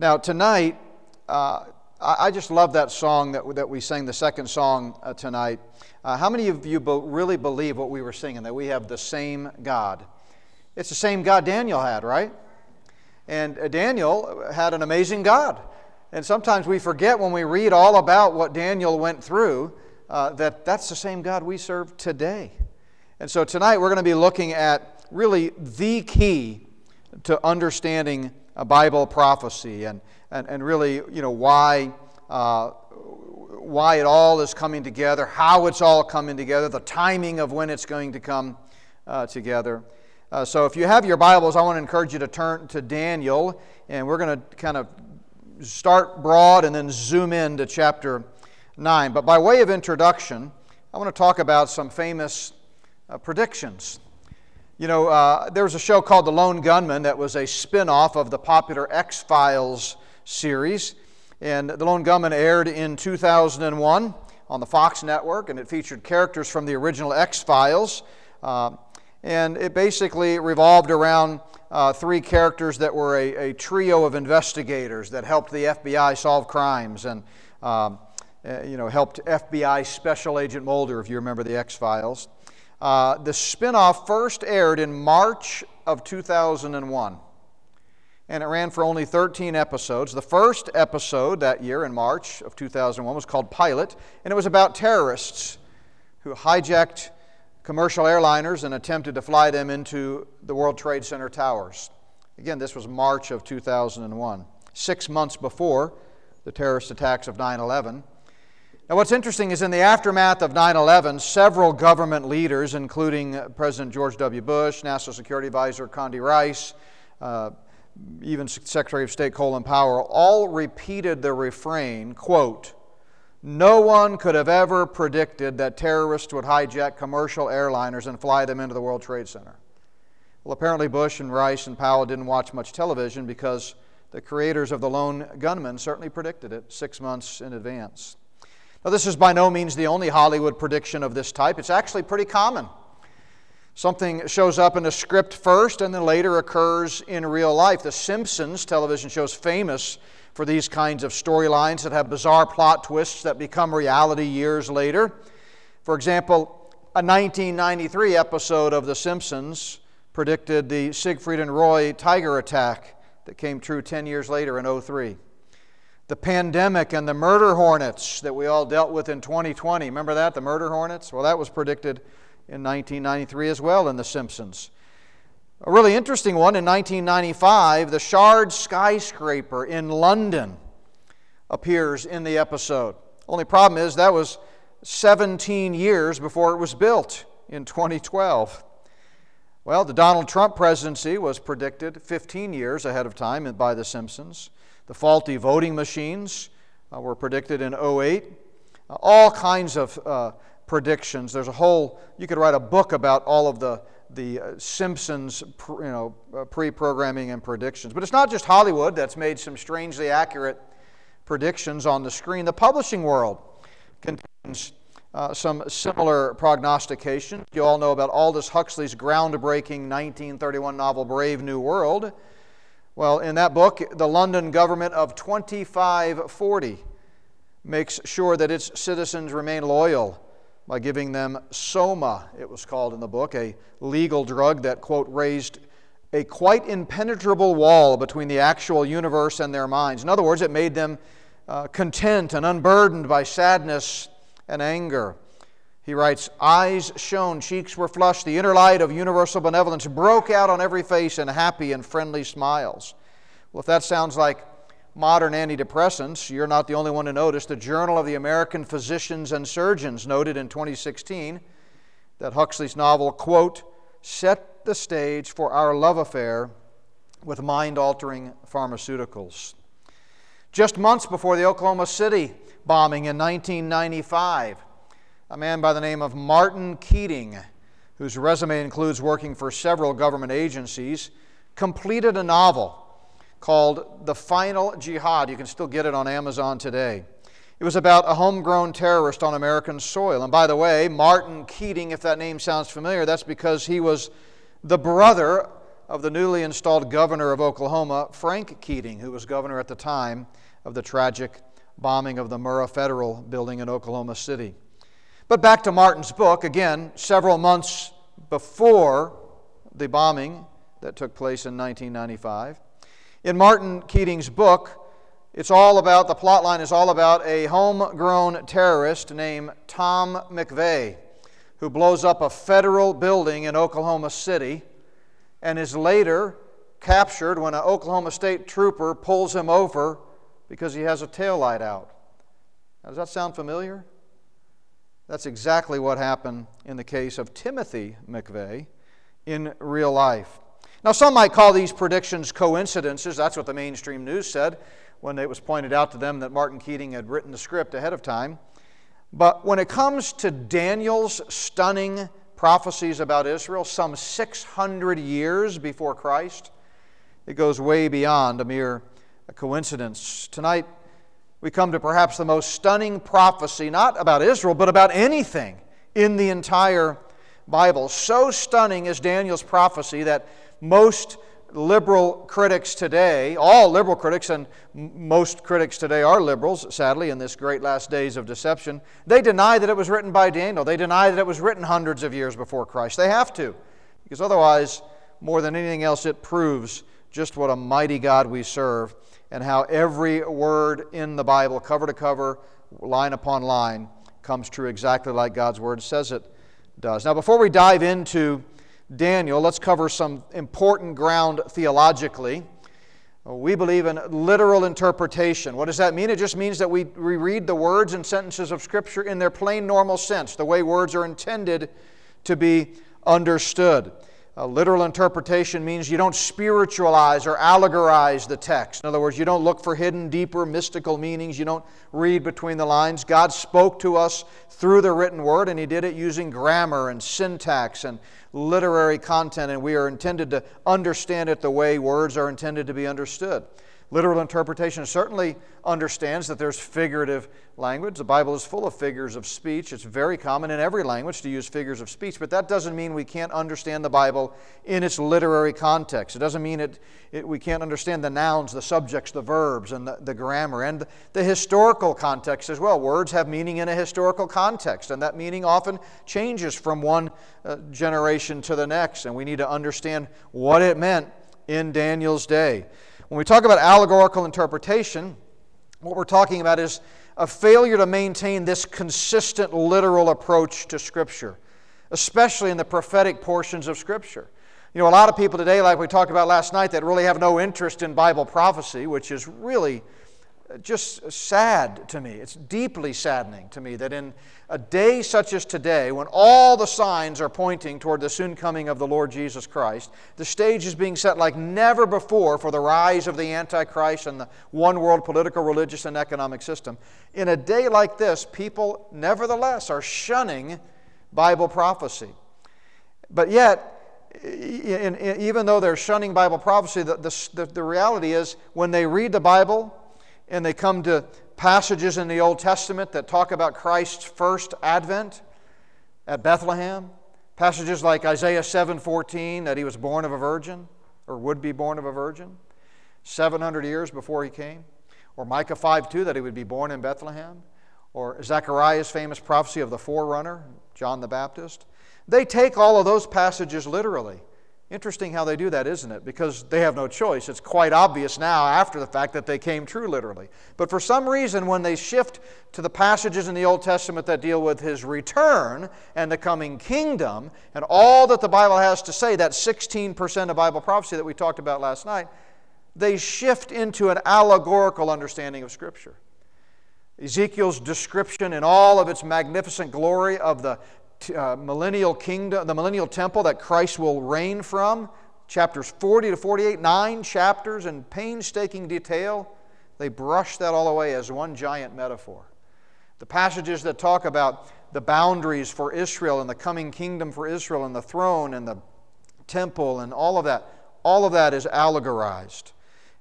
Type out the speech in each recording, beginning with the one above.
Now, tonight, uh, I, just love that song that, that we sang, the second song uh, tonight. Uh, how many of you be- really believe what we were singing, that we have the same God? It's the same God Daniel had, right? And uh, Daniel had an amazing God. And sometimes we forget when we read all about what Daniel went through uh, that that's the same God we serve today. And so tonight we're going to be looking at really the key to understanding Bible prophecy and, and, and really, you know, why, uh, why it all is coming together, how it's all coming together, the timing of when it's going to come uh, together. Uh, so if you have your Bibles, I want to encourage you to turn to Daniel, and we're going to kind of start broad and then zoom in to chapter 9. But by way of introduction, I want to talk about some famous uh, predictions. You know, uh, there was a show called The Lone Gunmen that was a spin off of the popular X Files series. And The Lone Gunmen aired in 2001 on the Fox network, and it featured characters from the original X Files. Uh, and it basically revolved around uh, three characters that were a, a, trio of investigators that helped the FBI solve crimes and um, uh, you know, helped FBI Special Agent Mulder, if you remember the X Files. Uh, the spinoff first aired in March of 2001, and it ran for only 13 episodes. The first episode that year, in March of 2001, was called Pilot, and it was about terrorists who hijacked commercial airliners and attempted to fly them into the World Trade Center towers. Again, this was March of 2001, six months before the terrorist attacks of 9 11. Now, what's interesting is in the aftermath of 9 11, several government leaders, including President George W. Bush, National Security Advisor Condi Rice, uh, even Secretary of State Colin Powell, all repeated the refrain, quote, no one could have ever predicted that terrorists would hijack commercial airliners and fly them into the World Trade Center. Well, apparently Bush and Rice and Powell didn't watch much television because the creators of the lone gunmen certainly predicted it six months in advance. Now, this is by no means the only Hollywood prediction of this type. It's actually pretty common. Something shows up in a script first and then later occurs in real life. The Simpsons television show is famous for these kinds of storylines that have bizarre plot twists that become reality years later. For example, a 1993 episode of The Simpsons predicted the Siegfried and Roy tiger attack that came true 10 years later in 03 the pandemic and the murder hornets that we all dealt with in 2020. Remember that, the murder hornets? Well, that was predicted in 1993 as well in The Simpsons. A really interesting one in 1995, the Shard skyscraper in London appears in the episode. Only problem is that was 17 years before it was built in 2012. Well, the Donald Trump presidency was predicted 15 years ahead of time by The Simpsons. The faulty voting machines uh, were predicted in 08. Uh, all kinds of uh, predictions. There's a whole, you could write a book about all of the, the uh, Simpsons you know, uh, pre programming and predictions. But it's not just Hollywood that's made some strangely accurate predictions on the screen. The publishing world contains uh, some similar prognostications. You all know about Aldous Huxley's groundbreaking 1931 novel Brave New World. Well, in that book, the London government of 2540 makes sure that its citizens remain loyal by giving them soma, it was called in the book, a legal drug that, quote, raised a quite impenetrable wall between the actual universe and their minds. In other words, it made them uh, content and unburdened by sadness and anger. He writes, Eyes shone, cheeks were flushed, the inner light of universal benevolence broke out on every face in happy and friendly smiles. Well, if that sounds like modern antidepressants, you're not the only one to notice. The Journal of the American Physicians and Surgeons noted in 2016 that Huxley's novel, quote, set the stage for our love affair with mind altering pharmaceuticals. Just months before the Oklahoma City bombing in 1995, a man by the name of Martin Keating, whose resume includes working for several government agencies, completed a novel called The Final Jihad. You can still get it on Amazon today. It was about a homegrown terrorist on American soil. And by the way, Martin Keating, if that name sounds familiar, that's because he was the brother of the newly installed governor of Oklahoma, Frank Keating, who was governor at the time of the tragic bombing of the Murrah Federal Building in Oklahoma City. But back to Martin's book, again, several months before the bombing that took place in 1995. In Martin Keating's book, it's all about, the plot line is all about a homegrown terrorist named Tom McVeigh who blows up a federal building in Oklahoma City and is later captured when an Oklahoma State trooper pulls him over because he has a tail light out. Now, does that sound familiar? That's exactly what happened in the case of Timothy McVeigh in real life. Now, some might call these predictions coincidences. That's what the mainstream news said when it was pointed out to them that Martin Keating had written the script ahead of time. But when it comes to Daniel's stunning prophecies about Israel, some 600 years before Christ, it goes way beyond a mere coincidence. Tonight, we come to perhaps the most stunning prophecy, not about Israel, but about anything in the entire Bible. So stunning is Daniel's prophecy that most liberal critics today, all liberal critics, and most critics today are liberals, sadly, in this great last days of deception, they deny that it was written by Daniel. They deny that it was written hundreds of years before Christ. They have to, because otherwise, more than anything else, it proves just what a mighty God we serve and how every word in the Bible, cover to cover, line upon line, comes true exactly like God's Word says it does. Now, before we dive into Daniel, let's cover some important ground theologically. We believe in literal interpretation. What does that mean? It just means that we, we read the words and sentences of Scripture in their plain, normal sense, the way words are intended to be understood. A literal interpretation means you don't spiritualize or allegorize the text. In other words, you don't look for hidden, deeper, mystical meanings. You don't read between the lines. God spoke to us through the written word, and He did it using grammar and syntax and literary content, and we are intended to understand it the way words are intended to be understood. Literal interpretation certainly understands that there's figurative language. The Bible is full of figures of speech. It's very common in every language to use figures of speech, but that doesn't mean we can't understand the Bible in its literary context. It doesn't mean it, it we can't understand the nouns, the subjects, the verbs, and the, the grammar, and the historical context as well. Words have meaning in a historical context, and that meaning often changes from one uh, generation to the next, and we need to understand what it meant in Daniel's day. When we talk about allegorical interpretation, what we're talking about is a failure to maintain this consistent literal approach to Scripture, especially in the prophetic portions of Scripture. You know, a lot of people today, like we talked about last night, that really have no interest in Bible prophecy, which is really just sad to me. It's deeply saddening to me that in a day such as today, when all the signs are pointing toward the soon coming of the Lord Jesus Christ, the stage is being set like never before for the rise of the Antichrist and the one world political, religious, and economic system. In a day like this, people nevertheless are shunning Bible prophecy. But yet, even though they're shunning Bible prophecy, the, the, the reality is when they read the Bible, and they come to passages in the Old Testament that talk about Christ's first advent at Bethlehem. Passages like Isaiah 7:14 that he was born of a virgin or would be born of a virgin 700 years before he came, or Micah 5:2 that he would be born in Bethlehem, or Zechariah's famous prophecy of the forerunner, John the Baptist. They take all of those passages literally Interesting how they do that, isn't it? Because they have no choice. It's quite obvious now after the fact that they came true literally. But for some reason, when they shift to the passages in the Old Testament that deal with his return and the coming kingdom and all that the Bible has to say, that 16% of Bible prophecy that we talked about last night, they shift into an allegorical understanding of Scripture. Ezekiel's description in all of its magnificent glory of the uh, millennial kingdom, the millennial temple that Christ will reign from, chapters 40 to 48, nine chapters in painstaking detail. They brush that all away as one giant metaphor. The passages that talk about the boundaries for Israel and the coming kingdom for Israel and the throne and the temple and all of that, all of that is allegorized.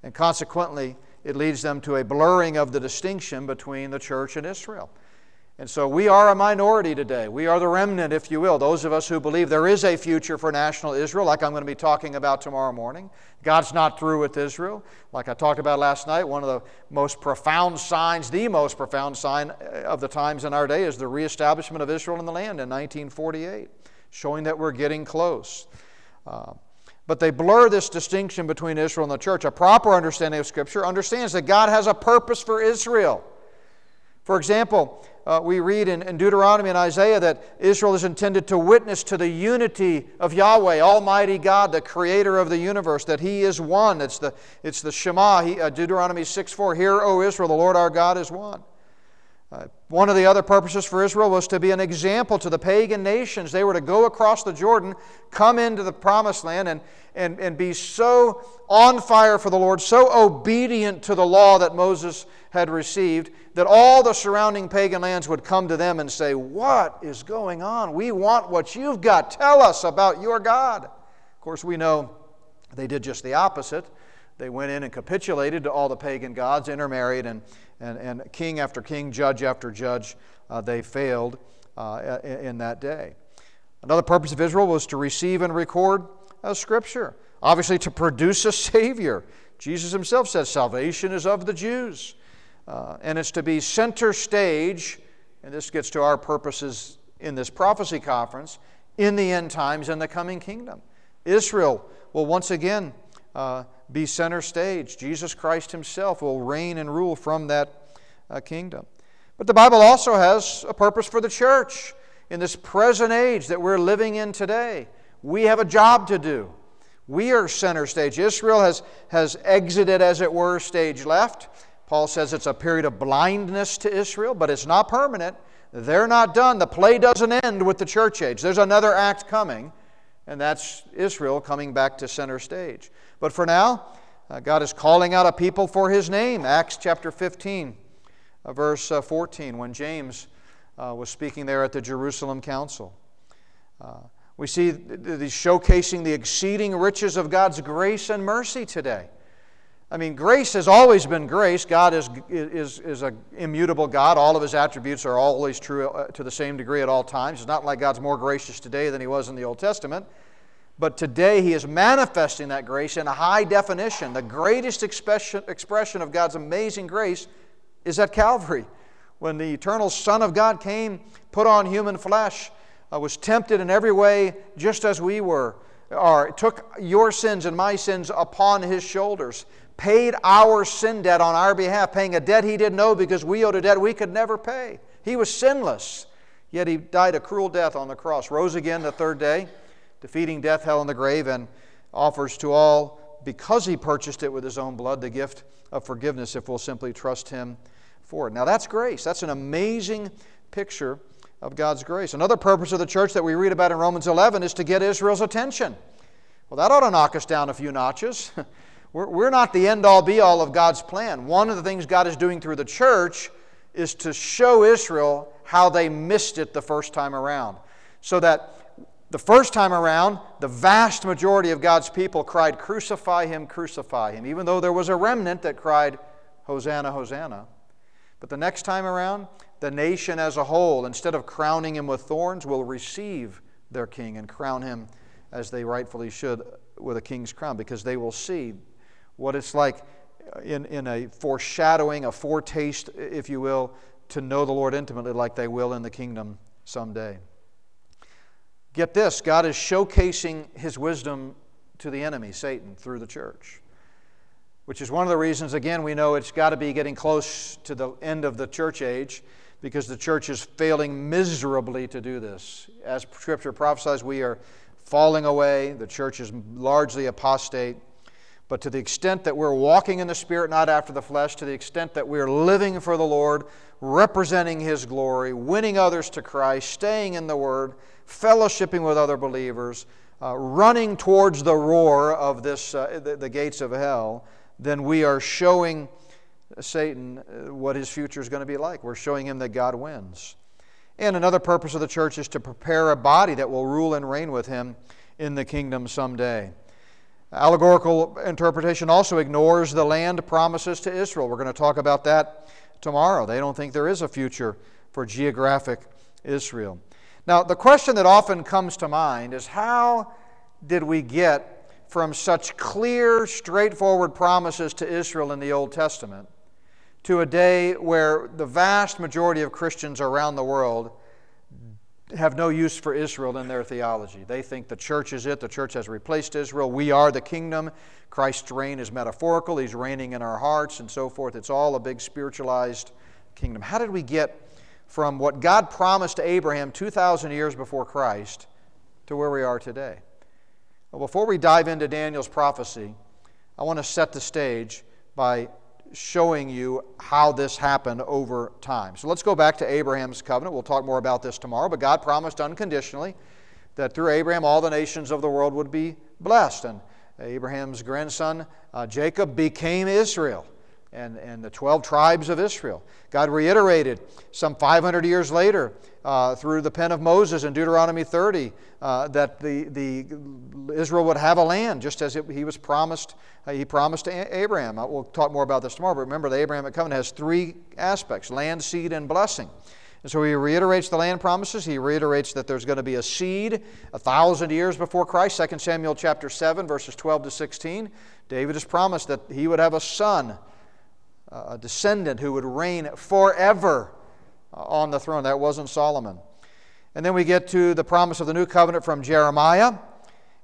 And consequently, it leads them to a blurring of the distinction between the church and Israel. And so we are a minority today. We are the remnant, if you will. Those of us who believe there is a future for national Israel, like I'm going to be talking about tomorrow morning. God's not through with Israel. Like I talked about last night, one of the most profound signs, the most profound sign of the times in our day, is the reestablishment of Israel in the land in 1948, showing that we're getting close. Uh, but they blur this distinction between Israel and the church. A proper understanding of Scripture understands that God has a purpose for Israel. For example, uh, we read in, in, Deuteronomy and Isaiah that Israel is intended to witness to the unity of Yahweh, Almighty God, the creator of the universe, that He is one. It's the, it's the Shema, he, uh, Deuteronomy 6 4. Hear, O Israel, the Lord our God is one. Uh, one of the other purposes for Israel was to be an example to the pagan nations. They were to go across the Jordan, come into the promised land, and, and, and be so on fire for the Lord, so obedient to the law that Moses had received, that all the surrounding pagan lands would come to them and say, What is going on? We want what you've got. Tell us about your God. Of course, we know they did just the opposite. They went in and capitulated to all the pagan gods, intermarried, and and, and king after king, judge after judge, uh, they failed uh, in that day. Another purpose of Israel was to receive and record uh, Scripture, obviously, to produce a Savior. Jesus himself says salvation is of the Jews. Uh, and it's to be center stage, and this gets to our purposes in this prophecy conference, in the end times and the coming kingdom. Israel will once again uh, be center stage. Jesus Christ Himself will reign and rule from that uh, kingdom. But the Bible also has a purpose for the church in this present age that we're living in today. We have a job to do. We are center stage. Israel has, has exited, as it were, stage left. Paul says it's a period of blindness to Israel, but it's not permanent. They're not done. The play doesn't end with the church age. There's another act coming, and that's Israel coming back to center stage. But for now, uh, God is calling out a people for his name. Acts chapter 15, uh, verse uh, 14, when James uh, was speaking there at the Jerusalem Council. Uh, we see the, showcasing the exceeding riches of God's grace and mercy today. I mean, grace has always been grace. God is, is, is an immutable God. All of his attributes are always true to the same degree at all times. It's not like God's more gracious today than he was in the Old Testament. But today he is manifesting that grace in a high definition. The greatest expression, of God's amazing grace is at Calvary. When the eternal Son of God came, put on human flesh, uh, was tempted in every way just as we were, or took your sins and my sins upon his shoulders, paid our sin debt on our behalf, paying a debt he didn't know because we owed a debt we could never pay. He was sinless, yet he died a cruel death on the cross, rose again the third day defeating death, hell, and the grave, and offers to all, because he purchased it with his own blood, the gift of forgiveness if we'll simply trust him for it. Now, that's grace. That's an amazing picture of God's grace. Another purpose of the church that we read about in Romans 11 is to get Israel's attention. Well, that ought to knock us down a few notches. we're, not the end all be all of God's plan. One of the things God is doing through the church is to show Israel how they missed it the first time around. So that the first time around, the vast majority of God's people cried, Crucify him, crucify him, even though there was a remnant that cried, Hosanna, Hosanna. But the next time around, the nation as a whole, instead of crowning him with thorns, will receive their king and crown him as they rightfully should with a king's crown, because they will see what it's like in, in a foreshadowing, a foretaste, if you will, to know the Lord intimately like they will in the kingdom someday. Get this God is showcasing his wisdom to the enemy, Satan, through the church. Which is one of the reasons, again, we know it's got to be getting close to the end of the church age because the church is failing miserably to do this. As Scripture prophesies, we are falling away, the church is largely apostate. But to the extent that we're walking in the Spirit, not after the flesh, to the extent that we're living for the Lord, representing His glory, winning others to Christ, staying in the Word, fellowshipping with other believers, uh, running towards the roar of this, uh, the, the, gates of hell, then we are showing Satan uh, what his future is going to be like. We're showing him that God wins. And another purpose of the church is to prepare a body that will rule and reign with him in the kingdom someday. Allegorical interpretation also ignores the land promises to Israel. We're going to talk about that tomorrow. They don't think there is a future for geographic Israel. Now, the question that often comes to mind is how did we get from such clear, straightforward promises to Israel in the Old Testament to a day where the vast majority of Christians around the world have no use for Israel in their theology. They think the church is it, the church has replaced Israel, we are the kingdom, Christ's reign is metaphorical, he's reigning in our hearts, and so forth. It's all a big spiritualized kingdom. How did we get from what God promised to Abraham 2,000 years before Christ to where we are today? Well, before we dive into Daniel's prophecy, I want to set the stage by showing you how this happened over time. So let's go back to Abraham's covenant. We'll talk more about this tomorrow, but God promised unconditionally that through Abraham all the nations of the world would be blessed. And Abraham's grandson uh, Jacob became Israel and, and the 12 tribes of Israel. God reiterated some 500 years later uh, through the pen of Moses in Deuteronomy 30 uh, that the, the Israel would have a land just as it, he was promised. Uh, he promised to Abraham. Uh, we'll talk more about this tomorrow, but remember the Abrahamic covenant has three aspects land, seed, and blessing. And so he reiterates the land promises. He reiterates that there's going to be a seed a thousand years before Christ. 2 Samuel chapter 7, verses 12 to 16. David has promised that he would have a son a descendant who would reign forever on the throne. That wasn't Solomon. And then we get to the promise of the new covenant from Jeremiah.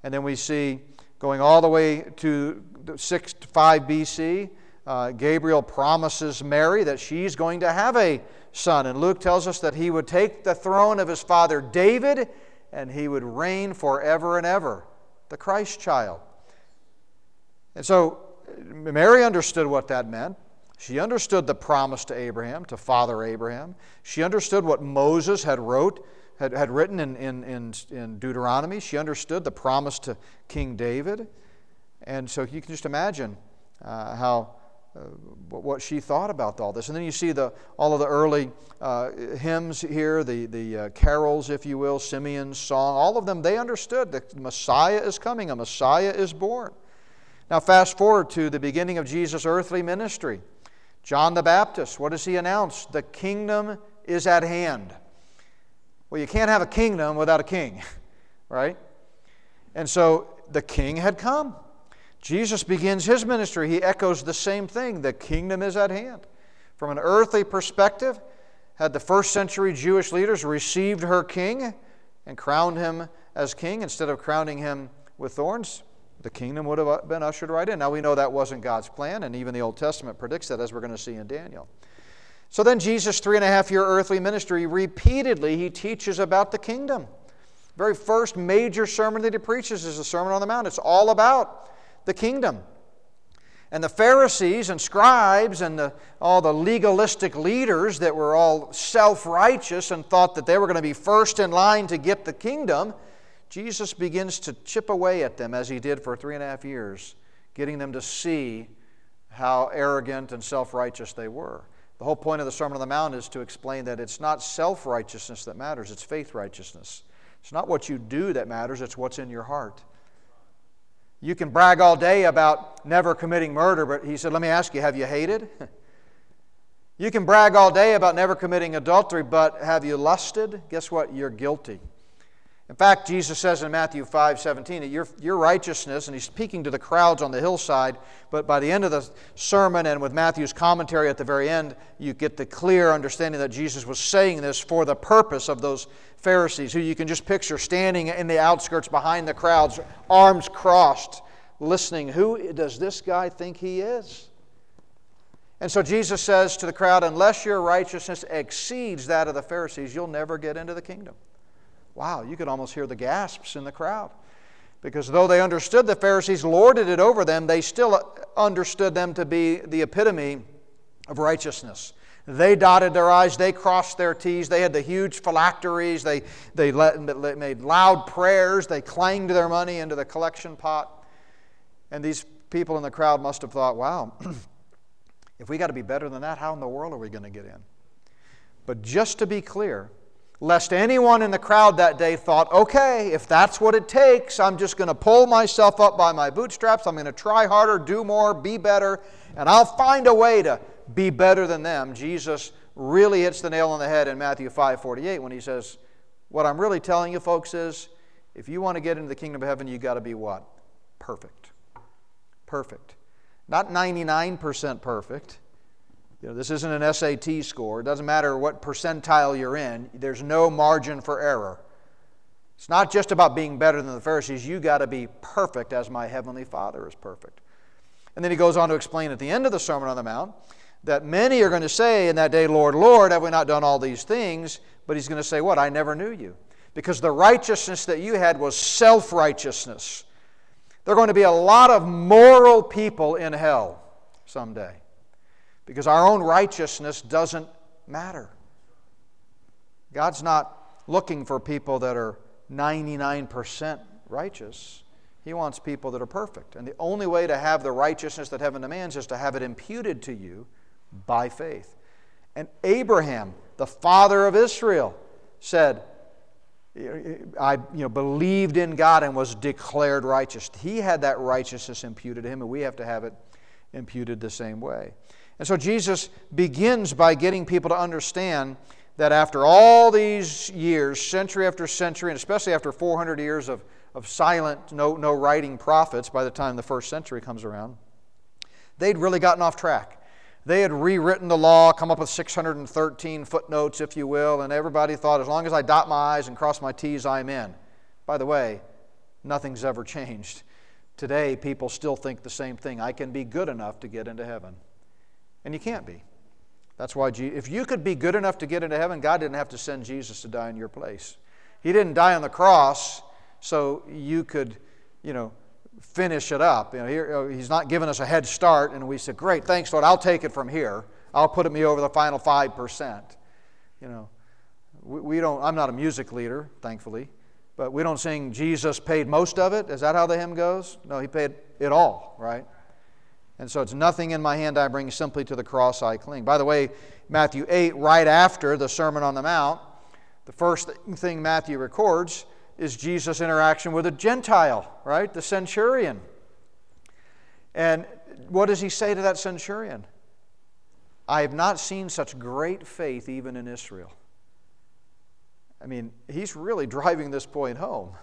And then we see going all the way to 6 to 5 BC, uh, Gabriel promises Mary that she's going to have a son. And Luke tells us that he would take the throne of his father David and he would reign forever and ever, the Christ child. And so Mary understood what that meant. She understood the promise to Abraham, to Father Abraham. She understood what Moses had wrote, had, had written in, in, in, in Deuteronomy. She understood the promise to King David. And so you can just imagine uh, how uh, what she thought about all this. And then you see the, all of the early uh, hymns here, the, the uh, carols, if you will, Simeon's song, all of them, they understood that the Messiah is coming, a Messiah is born. Now, fast forward to the beginning of Jesus' earthly ministry. John the Baptist, what does he announce? The kingdom is at hand. Well, you can't have a kingdom without a king, right? And so the king had come. Jesus begins his ministry. He echoes the same thing the kingdom is at hand. From an earthly perspective, had the first century Jewish leaders received her king and crowned him as king instead of crowning him with thorns? The kingdom would have uh, been ushered right in. Now we know that wasn't God's plan, and even the Old Testament predicts that, as we're going to see in Daniel. So then, Jesus' three and a half year earthly ministry, repeatedly, he teaches about the kingdom. Very first major sermon that he preaches is the Sermon on the Mount. It's all about the kingdom. And the Pharisees and scribes and the, all the legalistic leaders that were all self righteous and thought that they were going to be first in line to get the kingdom Jesus begins to chip away at them as he did for three and a half years, getting them to see how arrogant and self righteous they were. The whole point of the Sermon on the Mount is to explain that it's not self righteousness that matters, it's faith righteousness. It's not what you do that matters, it's what's in your heart. You can brag all day about never committing murder, but he said, Let me ask you, have you hated? you can brag all day about never committing adultery, but have you lusted? Guess what? You're guilty. In fact, Jesus says in Matthew 5 17 that your, your righteousness, and he's speaking to the crowds on the hillside, but by the end of the sermon and with Matthew's commentary at the very end, you get the clear understanding that Jesus was saying this for the purpose of those Pharisees, who you can just picture standing in the outskirts behind the crowds, arms crossed, listening. Who does this guy think he is? And so Jesus says to the crowd, unless your righteousness exceeds that of the Pharisees, you'll never get into the kingdom. Wow, you could almost hear the gasps in the crowd. Because though they understood the Pharisees lorded it over them, they still uh, understood them to be the epitome of righteousness. They dotted their I's, they crossed their T's, they had the huge phylacteries, they, they let, made loud prayers, they clanged their money into the collection pot. And these people in the crowd must have thought, wow, if we got to be better than that, how in the world are we going to get in? But just to be clear, lest anyone in the crowd that day thought, okay, if that's what it takes, I'm just going to pull myself up by my bootstraps. I'm going to try harder, do more, be better, and I'll find a way to be better than them. Jesus really hits the nail on the head in Matthew 5 48 when he says, What I'm really telling you, folks, is if you want to get into the kingdom of heaven, you've got to be what? Perfect. Perfect. Not 99% perfect. You know, this isn't an SAT score. It doesn't matter what percentile you're in, there's no margin for error. It's not just about being better than the Pharisees. You got to be perfect as my heavenly Father is perfect. And then he goes on to explain at the end of the Sermon on the Mount that many are going to say in that day, Lord, Lord, have we not done all these things? But he's going to say, What? I never knew you. Because the righteousness that you had was self righteousness. There are going to be a lot of moral people in hell someday because our own righteousness doesn't matter. God's not looking for people that are 99% righteous. He wants people that are perfect. And the only way to have the righteousness that heaven demands is to have it imputed to you by faith. And Abraham, the father of Israel, said, I you know, believed in God and was declared righteous. He had that righteousness imputed to him, and we have to have it imputed the same way. And so Jesus begins by getting people to understand that after all these years, century after century, and especially after 400 years of, of silent, no, no writing prophets by the time the first century comes around, they'd really gotten off track. They had rewritten the law, come up with 613 footnotes, if you will, and everybody thought as long as I dot my I's and cross my T's, I'm in. By the way, nothing's ever changed. Today, people still think the same thing I can be good enough to get into heaven. And you can't be. That's why, if you could be good enough to get into heaven, God didn't have to send Jesus to die in your place. He didn't die on the cross so you could, you know, finish it up. You know, here, uh, he's not giving us a head start, and we said, Great, thanks, Lord, I'll take it from here. I'll put me over the final 5%. You know, we don't, I'm not a music leader, thankfully, but we don't sing Jesus paid most of it. Is that how the hymn goes? No, he paid it all, right? And so it's nothing in my hand I bring, simply to the cross I cling. By the way, Matthew 8, right after the Sermon on the Mount, the first thing Matthew records is Jesus' interaction with a Gentile, right? The centurion. And what does he say to that centurion? I have not seen such great faith even in Israel. I mean, he's really driving this point home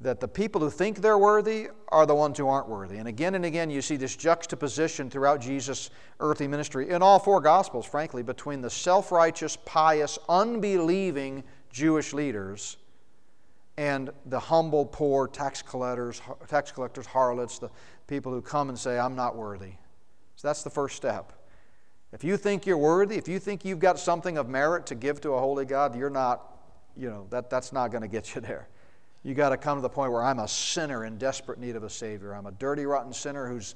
that the people who think they're worthy are the ones who aren't worthy. And again and again, you see this juxtaposition throughout Jesus' earthly ministry in all four Gospels, frankly, between the self righteous, pious, unbelieving Jewish leaders and the humble, poor tax collectors, tax collectors, harlots, the people who come and say, I'm not worthy. So that's the first step. If you think you're worthy, if you think you've got something of merit to give to a holy God, you're not, you know, that, that's not going to get you there. You got to come to the point where I'm a sinner in desperate need of a Savior. I'm a dirty, rotten sinner who's,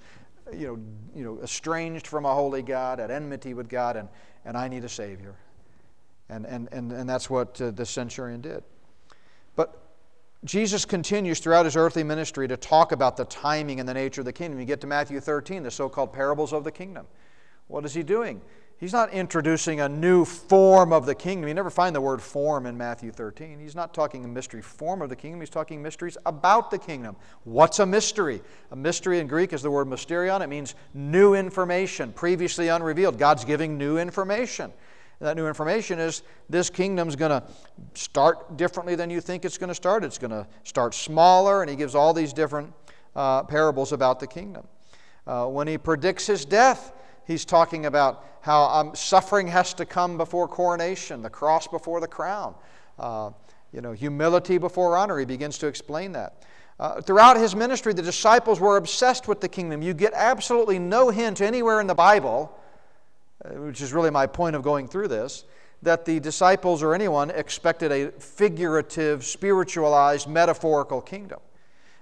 you know, you know, estranged from a holy God, at enmity with God, and, and I need a Savior. And, and, and, and that's what uh, the centurion did. But Jesus continues throughout his earthly ministry to talk about the timing and the nature of the kingdom. You get to Matthew 13, the so called parables of the kingdom. What is he doing? He's not introducing a new form of the kingdom. You never find the word form in Matthew 13. He's not talking a mystery form of the kingdom. He's talking mysteries about the kingdom. What's a mystery? A mystery in Greek is the word mysterion. It means new information, previously unrevealed. God's giving new information And that new information is this kingdom's going to start differently than you think it's going to start. It's going to start smaller, and he gives all these different uh, parables about the kingdom. Uh, when he predicts his death, he's talking about how um, suffering has to come before coronation, the cross before the crown, uh, you know, humility before honor. He begins to explain that. Uh, throughout his ministry, the disciples were obsessed with the kingdom. You get absolutely no hint anywhere in the Bible uh, which is really my point of going through this, that the disciples or anyone expected a figurative, spiritualized, metaphorical kingdom.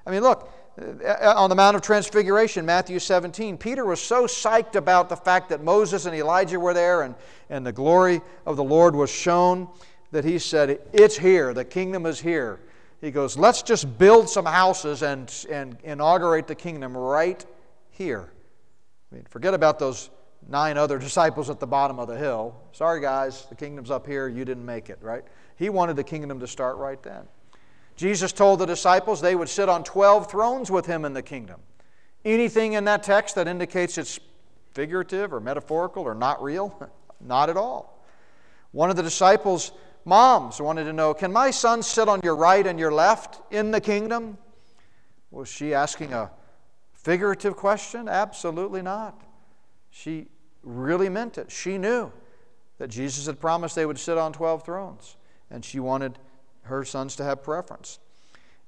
I mean, look, Uh, on the Mount of Transfiguration, Matthew 17, Peter was so psyched about the fact that Moses and Elijah were there and, and the glory of the Lord was shown that he said, It's here, the kingdom is here. He goes, Let's just build some houses and, and inaugurate the kingdom right here. I mean, forget about those nine other disciples at the bottom of the hill. Sorry, guys, the kingdom's up here. You didn't make it, right? He wanted the kingdom to start right then. Jesus told the disciples they would sit on 12 thrones with him in the kingdom. Anything in that text that indicates it's figurative or metaphorical or not real, Not at all. One of the disciples' moms wanted to know Can my son sit on your right and your left in the kingdom? Was she asking a figurative question? Absolutely not. She really meant it. She knew that Jesus had promised they would sit on 12 thrones, and she wanted her sons to have preference.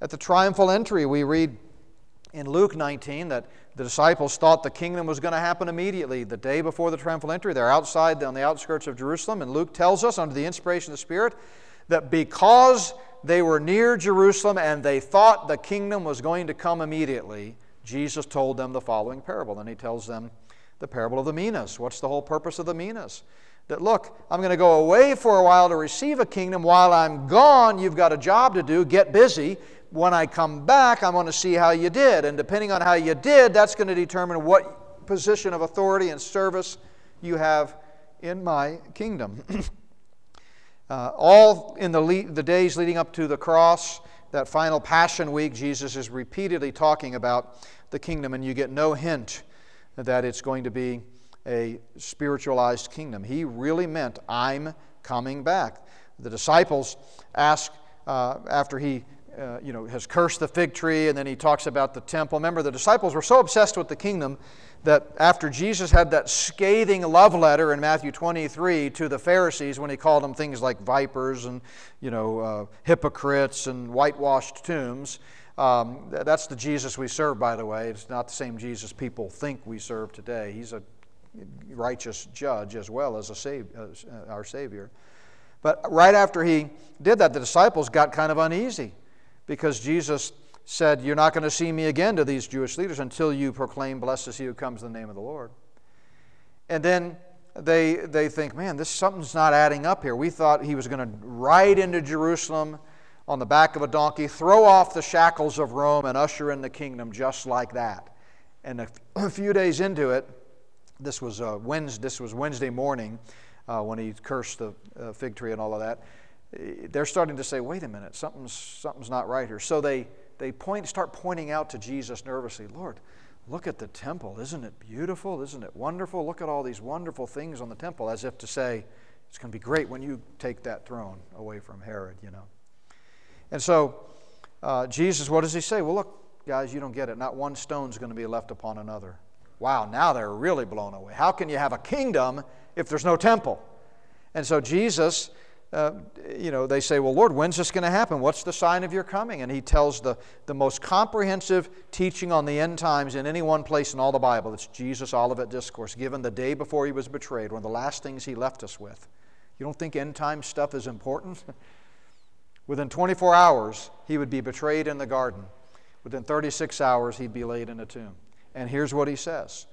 At the triumphal entry, we read in Luke 19 that the disciples thought the kingdom was going to happen immediately. The day before the triumphal entry, they're outside on the outskirts of Jerusalem, and Luke tells us, under the inspiration of the Spirit, that because they were near Jerusalem and they thought the kingdom was going to come immediately, Jesus told them the following parable. Then he tells them the parable of the minas. What's the whole purpose of the minas? That look, I'm going to go away for a while to receive a kingdom. While I'm gone, you've got a job to do. Get busy. When I come back, I'm going to see how you did. And depending on how you did, that's going to determine what position of authority and service you have in my kingdom. uh, all in the, le- the days leading up to the cross, that final Passion Week, Jesus is repeatedly talking about the kingdom, and you get no hint that it's going to be a spiritualized kingdom. He really meant, I'm coming back. The disciples ask uh, after he uh, you know, has cursed the fig tree, and then he talks about the temple. Remember, the disciples were so obsessed with the kingdom that after Jesus had that scathing love letter in Matthew 23 to the Pharisees when he called them things like vipers and, you know, uh, hypocrites and whitewashed tombs, um, that's the Jesus we serve, by the way. It's not the same Jesus people think we serve today. He's a righteous judge as well as a sav- uh, our Savior. But right after he did that, the disciples got kind of uneasy because Jesus said, You're not going to see me again to these Jewish leaders until you proclaim, Blessed is he who comes in the name of the Lord. And then they, they think, Man, this something's not adding up here. We thought he was going to ride into Jerusalem on the back of a donkey, throw off the shackles of Rome, and usher in the kingdom just like that. And a, few days into it, this was, uh, Wednesday, this was Wednesday morning uh, when he cursed the uh, fig tree and all of that. They're starting to say, wait a minute, something's, something's not right here. So they, they point, start pointing out to Jesus nervously, Lord, look at the temple. Isn't it beautiful? Isn't it wonderful? Look at all these wonderful things on the temple, as if to say, it's going to be great when you take that throne away from Herod, you know. And so, uh, Jesus, what does he say? Well, look, guys, you don't get it. Not one stone's going to be left upon another. Wow, now they're really blown away. How can you have a kingdom if there's no temple? And so Jesus, uh, you know, they say, Well, Lord, when's this going to happen? What's the sign of your coming? And he tells the, the most comprehensive teaching on the end times in any one place in all the Bible. It's Jesus' Olivet Discourse, given the day before he was betrayed, one of the last things he left us with. You don't think end time stuff is important? Within 24 hours, he would be betrayed in the garden. Within 36 hours, he'd be laid in a tomb. And here's what he says,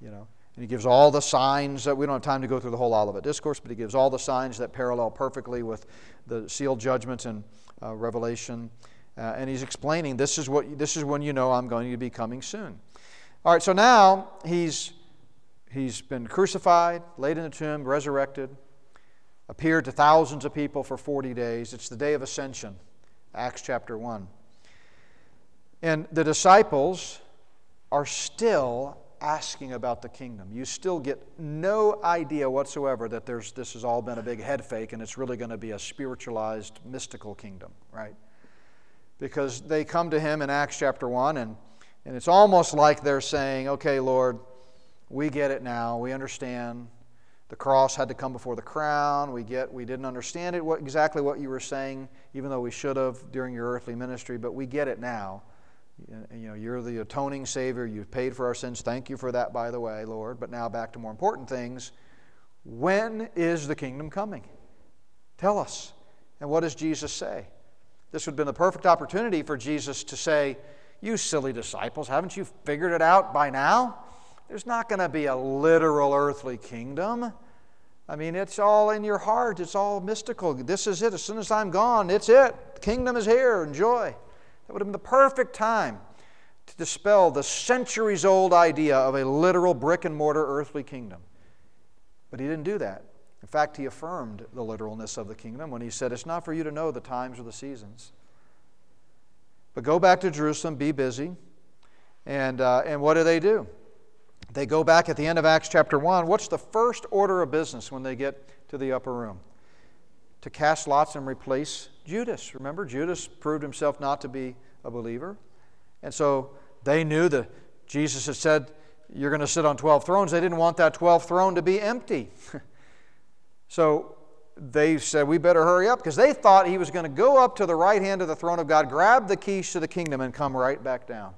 you know. And he gives all the signs that we don't have time to go through the whole Olivet Discourse, but he gives all the signs that parallel perfectly with the sealed judgments in uh, Revelation. Uh, and he's explaining this is, what, this is when you know I'm going to be coming soon. All right, so now he's, he's been crucified, laid in the tomb, resurrected, appeared to thousands of people for 40 days. It's the day of ascension, Acts chapter 1. And the disciples are still asking about the kingdom. You still get no idea whatsoever that there's, this has all been a big head fake and it's really going to be a spiritualized, mystical kingdom, right? Because they come to him in Acts chapter 1, and, and it's almost like they're saying, okay, Lord, we get it now. We understand. The cross had to come before the crown. We get we didn't understand it what, exactly what you were saying, even though we should have during your earthly ministry, but we get it now. You know, you're the atoning Savior. You've paid for our sins. Thank you for that, by the way, Lord. But now back to more important things. When is the kingdom coming? Tell us. And what does Jesus say? This would have been the perfect opportunity for Jesus to say, You silly disciples, haven't you figured it out by now? There's not going to be a literal earthly kingdom. I mean, it's all in your heart, it's all mystical. This is it. As soon as I'm gone, it's it. The kingdom is here. Enjoy. That would have been the perfect time to dispel the centuries old idea of a literal brick and mortar earthly kingdom. But he didn't do that. In fact, he affirmed the literalness of the kingdom when he said, It's not for you to know the times or the seasons. But go back to Jerusalem, be busy. And, uh, and what do they do? They go back at the end of Acts chapter 1. What's the first order of business when they get to the upper room? To cast lots and replace Judas. Remember, Judas proved himself not to be a believer. And so they knew that Jesus had said, You're going to sit on 12 thrones. They didn't want that 12th throne to be empty. so they said, We better hurry up because they thought he was going to go up to the right hand of the throne of God, grab the keys to the kingdom, and come right back down.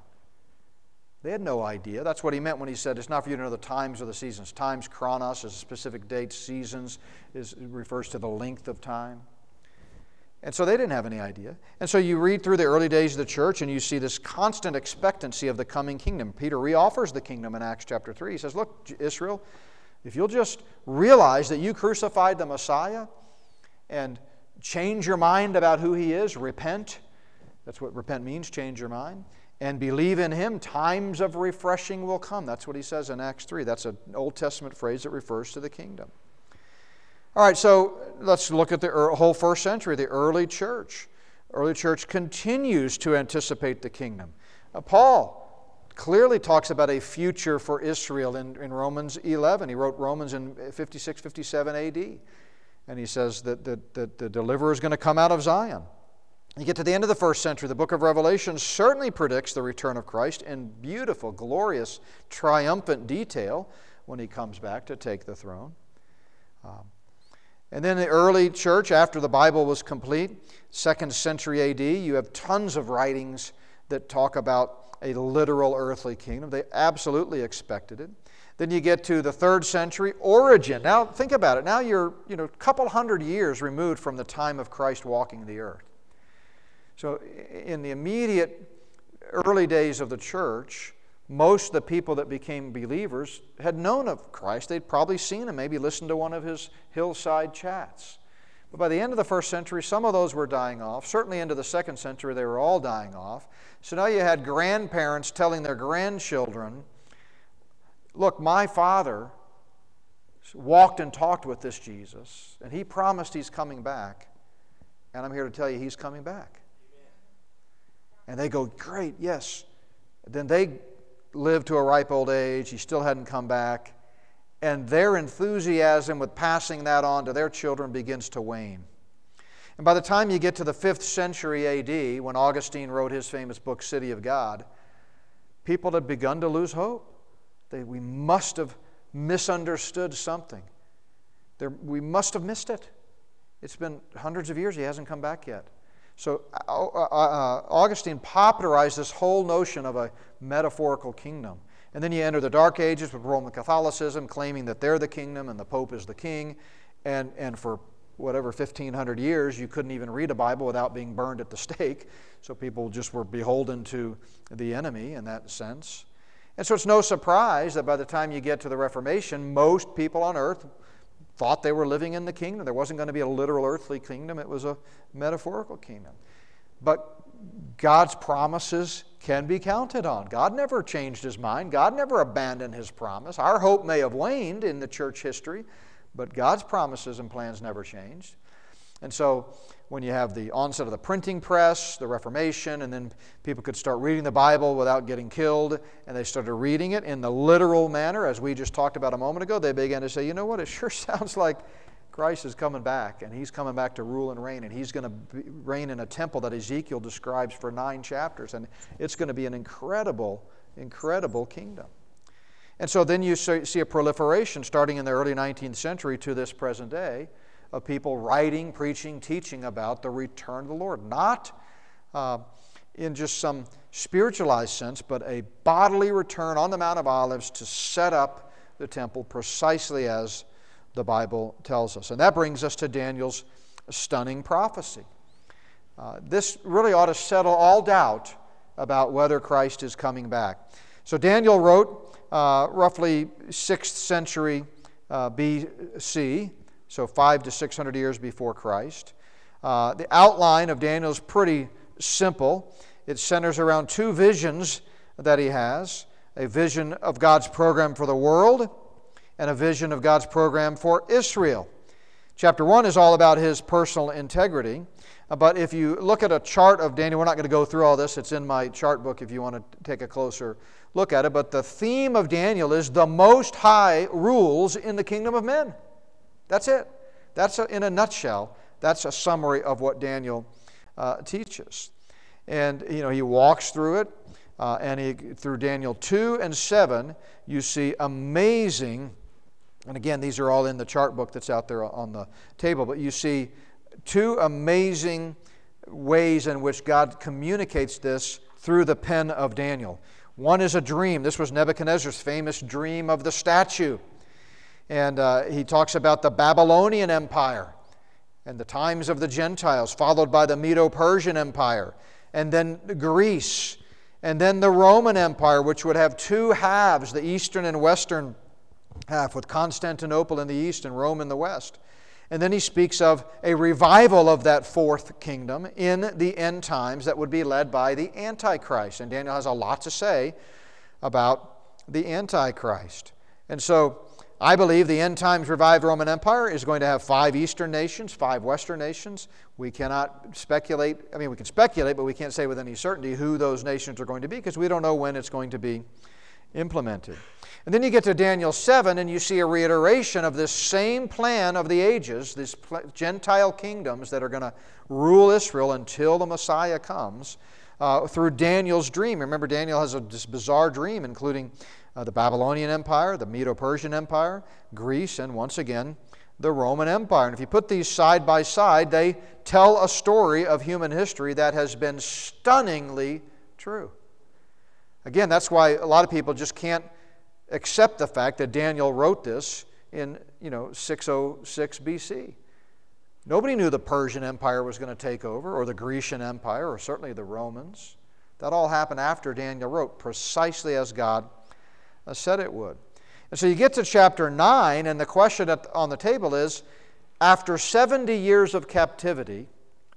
They had no idea. That's what he meant when he said it's not for you to know the times or the seasons. Times, chronos, is a specific date. Seasons is, refers to the length of time. And so they didn't have any idea. And so you read through the early days of the church and you see this constant expectancy of the coming kingdom. Peter reoffers the kingdom in Acts chapter 3. He says, Look, Israel, if you'll just realize that you crucified the Messiah and change your mind about who he is, repent. That's what repent means, change your mind and believe in him, times of refreshing will come. That's what he says in Acts 3. That's an Old Testament phrase that refers to the kingdom. All right, so let's look at the whole first century, the early church. Early church continues to anticipate the kingdom. Uh, Paul clearly talks about a future for Israel in, in Romans 11. He wrote Romans in 56, 57 AD. And he says that, that, that the deliverer is going to come out of Zion. You get to the end of the first century, the book of Revelation certainly predicts the return of Christ in beautiful, glorious, triumphant detail when he comes back to take the throne. Um, and then the early church, after the Bible was complete, second century AD, you have tons of writings that talk about a literal earthly kingdom. They absolutely expected it. Then you get to the third century, Origen. Now think about it. Now you're you know a couple hundred years removed from the time of Christ walking the earth. So, in the immediate early days of the church, most of the people that became believers had known of Christ. They'd probably seen him, maybe listened to one of his hillside chats. But by the end of the first century, some of those were dying off. Certainly into the second century, they were all dying off. So now you had grandparents telling their grandchildren, Look, my father walked and talked with this Jesus, and he promised he's coming back. And I'm here to tell you he's coming back. And they go, Great, yes. Then they live to a ripe old age. He still hadn't come back. And their enthusiasm with passing that on to their children begins to wane. And by the time you get to the 5th century AD, when Augustine wrote his famous book, City of God, people had begun to lose hope. They, we must have misunderstood something. There, we must have missed it. It's been hundreds of years, he hasn't come back yet. So uh, uh, uh, Augustine popularized this whole notion of a metaphorical kingdom. And then you enter the Dark Ages with Roman Catholicism, claiming that they're the kingdom and the Pope is the king. And, and for whatever 1500 years, you couldn't even read a Bible without being burned at the stake. So people just were beholden to the enemy in that sense. And so it's no surprise that by the time you get to the Reformation, most people on earth thought they were living in the kingdom. There wasn't going to be a literal earthly kingdom, it was a metaphorical kingdom. But God's promises can be counted on. God never changed his mind, God never abandoned his promise. Our hope may have waned in the church history, but God's promises and plans never changed. And so when you have the onset of the printing press, the Reformation, and then people could start reading the Bible without getting killed, and they started reading it in the literal manner, as we just talked about a moment ago, they began to say, you know what, it sure sounds like Christ is coming back, and he's coming back to rule and reign, and he's going to reign in a temple that Ezekiel describes for nine chapters, and it's going to be an incredible, incredible kingdom. And so then you see a proliferation starting in the early 19th century to this present day of people writing, preaching, teaching about the return of the Lord. Not uh, in just some spiritualized sense, but a bodily return on the Mount of Olives to set up the temple precisely as the Bible tells us. And that brings us to Daniel's stunning prophecy. Uh, this really ought to settle all doubt about whether Christ is coming back. So Daniel wrote uh, roughly 6th century uh, BC, so five to 600 years before Christ. Uh, the outline of Daniel is pretty simple. It centers around two visions that he has a vision of God's program for the world and a vision of God's program for Israel. Chapter 1 is all about his personal integrity. Uh, but if you look at a chart of Daniel, we're not going to go through all this. It's in my chart book if you want to take a closer look at it. But the theme of Daniel is the most high rules in the kingdom of men. That's it. That's a, in a nutshell. That's a summary of what Daniel uh, teaches. And you know he walks through it, uh, and he, through Daniel two and seven, you see amazing. And again, these are all in the chart book that's out there on the table. But you see two amazing ways in which God communicates this through the pen of Daniel. One is a dream. This was Nebuchadnezzar's famous dream of the statue. And uh, he talks about the Babylonian Empire and the times of the Gentiles, followed by the Medo Persian Empire, and then Greece, and then the Roman Empire, which would have two halves the eastern and western half, with Constantinople in the east and Rome in the west. And then he speaks of a revival of that fourth kingdom in the end times that would be led by the Antichrist. And Daniel has a lot to say about the Antichrist. And so I believe the end times revived Roman Empire is going to have five Eastern nations, five Western nations. We cannot speculate, I mean, we can speculate, but we can't say with any certainty who those nations are going to be because we don't know when it's going to be implemented. And then you get to Daniel 7 and you see a reiteration of this same plan of the ages, these Gentile kingdoms that are going to rule Israel until the Messiah comes uh, through Daniel's dream. Remember, Daniel has a, this bizarre dream, including uh, the Babylonian Empire, the Medo Persian Empire, Greece, and once again, the Roman Empire. And if you put these side by side, they tell a story of human history that has been stunningly true. Again, that's why a lot of people just can't accept the fact that Daniel wrote this in, you know, 606 BC. Nobody knew the Persian Empire was going to take over, or the Grecian Empire, or certainly the Romans. That all happened after Daniel wrote, precisely as God said it would. And so you get to chapter 9, and the question on the table is after 70 years of captivity,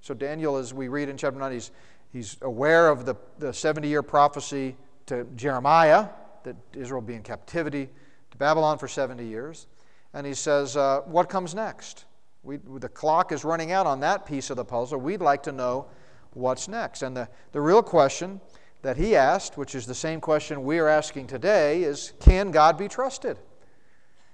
so Daniel, as we read in chapter 9, he's, he's aware of the, the 70 year prophecy to Jeremiah that Israel will be in captivity to Babylon for 70 years. And he says, uh, What comes next? We, the clock is running out on that piece of the puzzle. We'd like to know what's next. And the, the real question that he asked, which is the same question we are asking today, is can God be trusted?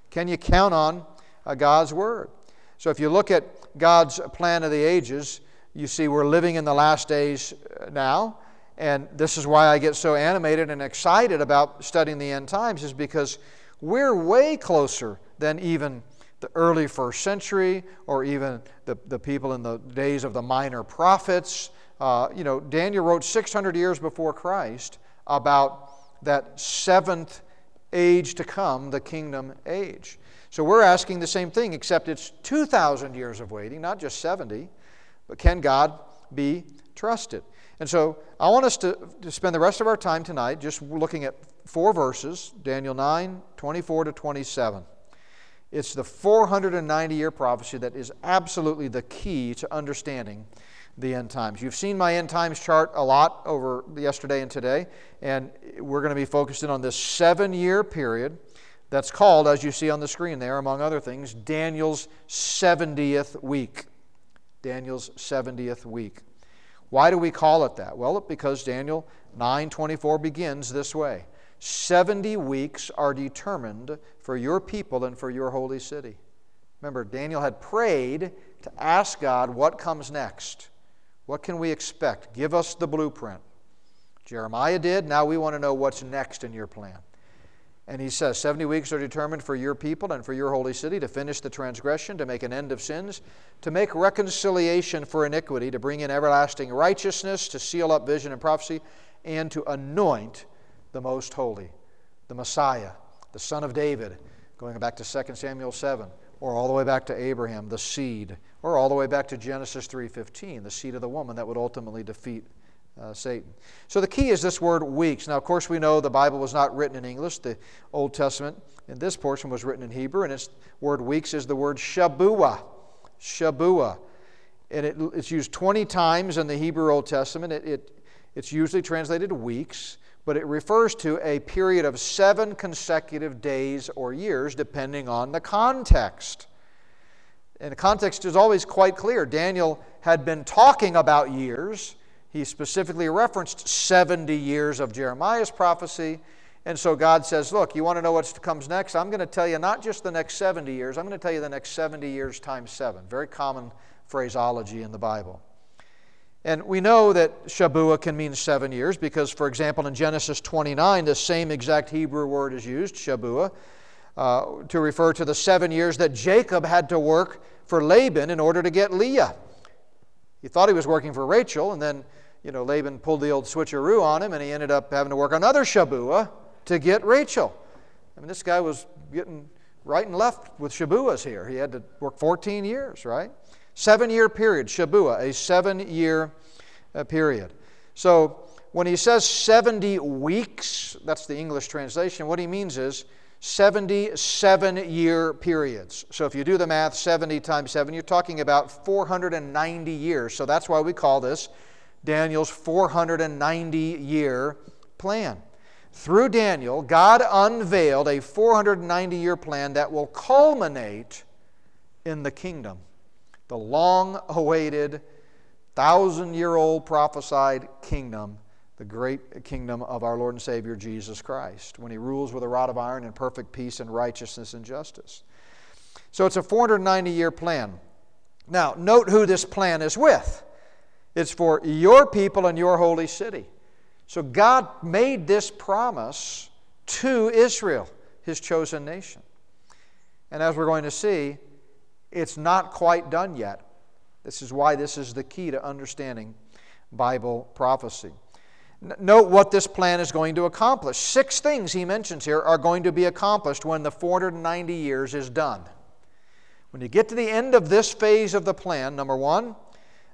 Can you count on uh, God's word? So if you look at God's plan of the ages, you see we're living in the last days uh, now. And this is why I get so animated and excited about studying the end times, is because we're way closer than even the early first century or even the, the people in the days of the minor prophets. Uh, you know, Daniel wrote 600 years before Christ about that seventh age to come, the kingdom age. So we're asking the same thing, except it's 2,000 years of waiting, not just 70. But can God be trusted? And so I want us to, to spend the rest of our time tonight just looking at four verses Daniel 9, 24 to 27. It's the 490 year prophecy that is absolutely the key to understanding the end times. You've seen my end times chart a lot over yesterday and today, and we're going to be focusing on this seven year period that's called, as you see on the screen there, among other things, Daniel's 70th week. Daniel's 70th week. Why do we call it that? Well, because Daniel 9:24 begins this way. 70 weeks are determined for your people and for your holy city. Remember, Daniel had prayed to ask God what comes next. What can we expect? Give us the blueprint. Jeremiah did. Now we want to know what's next in your plan. And he says, 70 weeks are determined for your people and for your holy city to finish the transgression, to make an end of sins, to make reconciliation for iniquity, to bring in everlasting righteousness, to seal up vision and prophecy, and to anoint the most holy, the Messiah, the Son of David, going back to 2 Samuel 7, or all the way back to Abraham, the seed, or all the way back to Genesis 3:15, the seed of the woman that would ultimately defeat uh, Satan. So the key is this word weeks. Now, of course, we know the Bible was not written in English. The Old Testament in this portion was written in Hebrew, and its word weeks is the word Shabua. Shabua. And it, it's used 20 times in the Hebrew Old Testament. It, it, it's usually translated weeks, but it refers to a period of seven consecutive days or years, depending on the context. And the context is always quite clear. Daniel had been talking about years. He specifically referenced 70 years of Jeremiah's prophecy. And so God says, Look, you want to know what comes next? I'm going to tell you not just the next 70 years, I'm going to tell you the next 70 years times seven. Very common phraseology in the Bible. And we know that Shabuah can mean seven years because, for example, in Genesis 29, the same exact Hebrew word is used, Shabuah, uh, to refer to the seven years that Jacob had to work for Laban in order to get Leah. He thought he was working for Rachel, and then, you know, Laban pulled the old switcheroo on him, and he ended up having to work another Shabuah to get Rachel. I mean, this guy was getting right and left with Shabuahs here. He had to work 14 years, right? Seven year period, Shabuah, a seven year uh, period. So when he says 70 weeks, that's the English translation, what he means is 77 year periods. So if you do the math, 70 times 7, you're talking about 490 years. So that's why we call this Daniel's 490 year plan. Through Daniel, God unveiled a 490 year plan that will culminate in the kingdom, the long awaited, thousand year old prophesied kingdom, the great kingdom of our Lord and Savior Jesus Christ, when he rules with a rod of iron in perfect peace and righteousness and justice. So it's a 490 year plan. Now, note who this plan is with. It's for your people and your holy city. So God made this promise to Israel, his chosen nation. And as we're going to see, it's not quite done yet. This is why this is the key to understanding Bible prophecy. Note what this plan is going to accomplish. Six things he mentions here are going to be accomplished when the 490 years is done. When you get to the end of this phase of the plan, number one,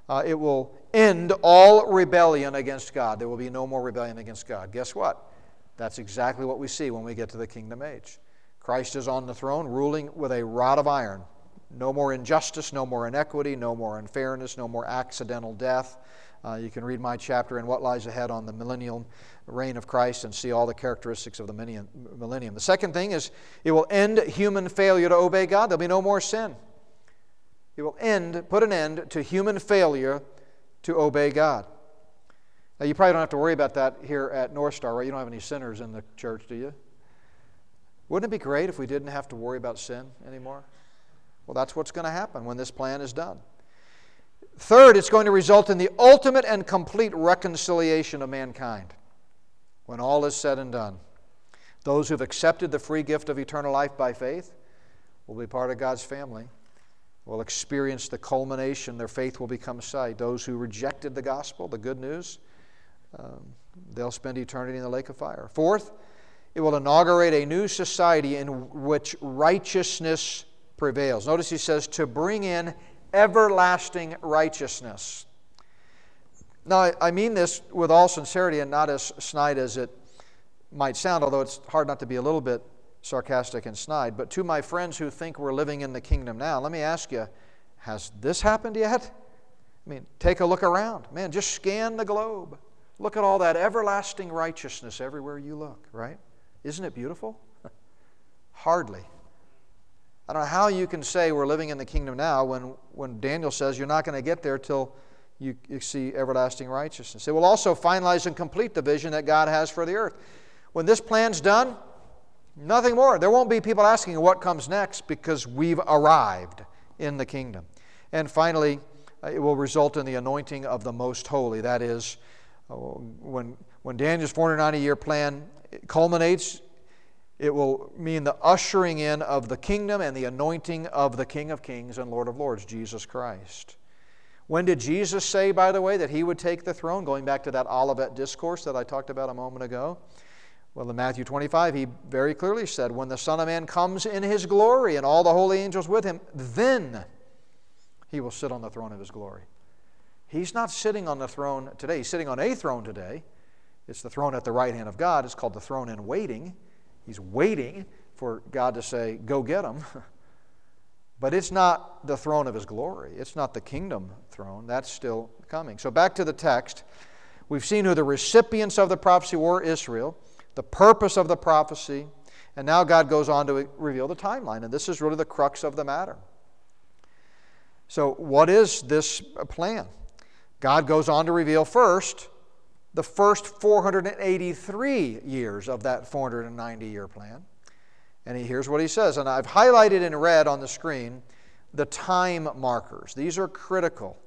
uh, it will end all rebellion against God. There will be no more rebellion against God. Guess what? That's exactly what we see when we get to the kingdom age. Christ is on the throne, ruling with a rod of iron. No more injustice, no more inequity, no more unfairness, no more accidental death. Uh, you can read my chapter in What Lies Ahead on the millennial reign of Christ and see all the characteristics of the millennium. The second thing is it will end human failure to obey God. There'll be no more sin. It will end, put an end to human failure to obey God. Now, you probably don't have to worry about that here at Northstar, right? You don't have any sinners in the church, do you? Wouldn't it be great if we didn't have to worry about sin anymore? Well, that's what's going to happen when this plan is done. Third, it's going to result in the ultimate and complete reconciliation of mankind when all is said and done. Those who've accepted the free gift of eternal life by faith will be part of God's family will experience the culmination. Their faith will become sight. Those who rejected the gospel, the good news, um, they'll spend eternity in the lake of fire. Fourth, it will inaugurate a new society in which righteousness prevails. Notice he says, to bring in everlasting righteousness. Now, I mean this with all sincerity and not as snide as it might sound, although it's hard not to be a little bit sarcastic and snide. But to my friends who think we're living in the kingdom now, let me ask you has this happened yet? I mean, take a look around. Man, just scan the globe. Look at all that everlasting righteousness everywhere you look, right? Isn't it beautiful? Hardly. I don't know how you can say we're living in the kingdom now when, when Daniel says you're not going to get there till you, you see everlasting righteousness. It will also finalize and complete the vision that God has for the earth. When this plan's done, Nothing more. There won't be people asking what comes next because we've arrived in the kingdom. And finally, uh, it will result in the anointing of the most holy. That is, uh, when, when Daniel's 490 year plan culminates, it will mean the ushering in of the kingdom and the anointing of the King of Kings and Lord of Lords, Jesus Christ. When did Jesus say, by the way, that he would take the throne? Going back to that Olivet discourse that I talked about a moment ago. Well, in Matthew 25, he very clearly said, When the Son of Man comes in his glory and all the holy angels with him, then he will sit on the throne of his glory. He's not sitting on the throne today. He's sitting on a throne today. It's the throne at the right hand of God. It's called the throne in waiting. He's waiting for God to say, Go get him. but it's not the throne of his glory. It's not the kingdom throne. That's still coming. So back to the text. We've seen who the recipients of the prophecy were Israel the purpose of the prophecy, and now God goes on to reveal the timeline. And this is really the crux of the matter. So, what is this plan? God goes on to reveal first the first 483 years of that 490 year plan. And he, here's what he says. And I've highlighted in red on the screen the time markers. These are critical.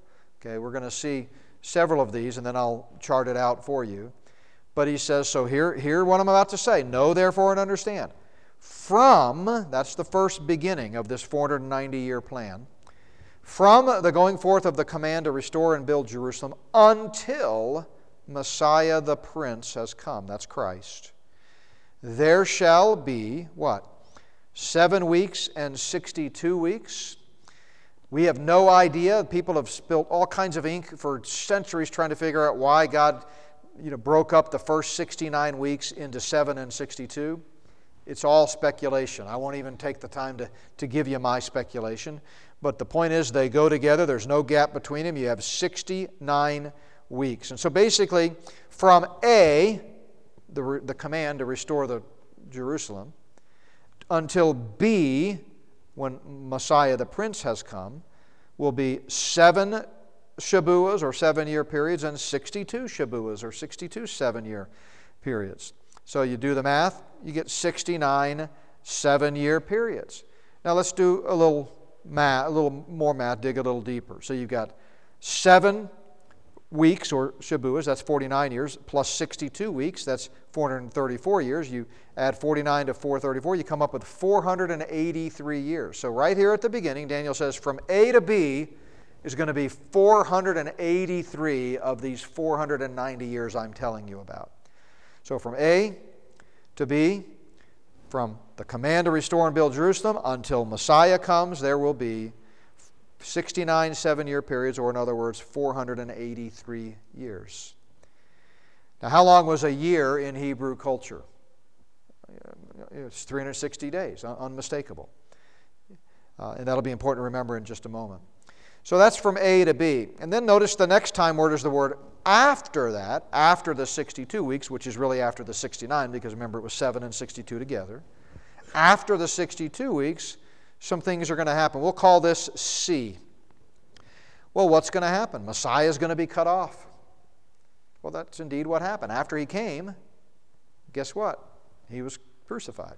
Okay, we're going to see several of these, and then I'll chart it out for you. But he says, so here, hear what I'm about to say. Know, therefore, and understand. From, that's the first beginning of this 490 year plan, from the going forth of the command to restore and build Jerusalem until Messiah the Prince has come. That's Christ. There shall be what? Seven weeks and 62 weeks. We have no idea. People have spilled all kinds of ink for centuries trying to figure out why God you know, broke up the first 69 weeks into 7 and 62. It's all speculation. I won't even take the time to, to give you my speculation. But the point is, they go together. There's no gap between them. You have 69 weeks. And so basically, from A, the, the command to restore the Jerusalem, until B, when Messiah the Prince has come, will be seven Shabuas or seven year periods and 62 Shabuas or 62 seven year periods. So you do the math, you get 69 seven year periods. Now let's do a little math, a little more math, dig a little deeper. So you've got seven weeks or Shabuas, that's 49 years, plus 62 weeks, that's 434 years. You add 49 to 434, you come up with 483 years. So right here at the beginning, Daniel says from A to B, is going to be 483 of these 490 years I'm telling you about. So from A to B, from the command to restore and build Jerusalem until Messiah comes, there will be 69 seven year periods, or in other words, 483 years. Now, how long was a year in Hebrew culture? It's 360 days, unmistakable. Uh, and that'll be important to remember in just a moment. So that's from A to B. And then notice the next time word is the word after that, after the 62 weeks, which is really after the 69, because remember it was 7 and 62 together. After the 62 weeks, some things are going to happen. We'll call this C. Well, what's going to happen? Messiah is going to be cut off. Well, that's indeed what happened. After he came, guess what? He was crucified.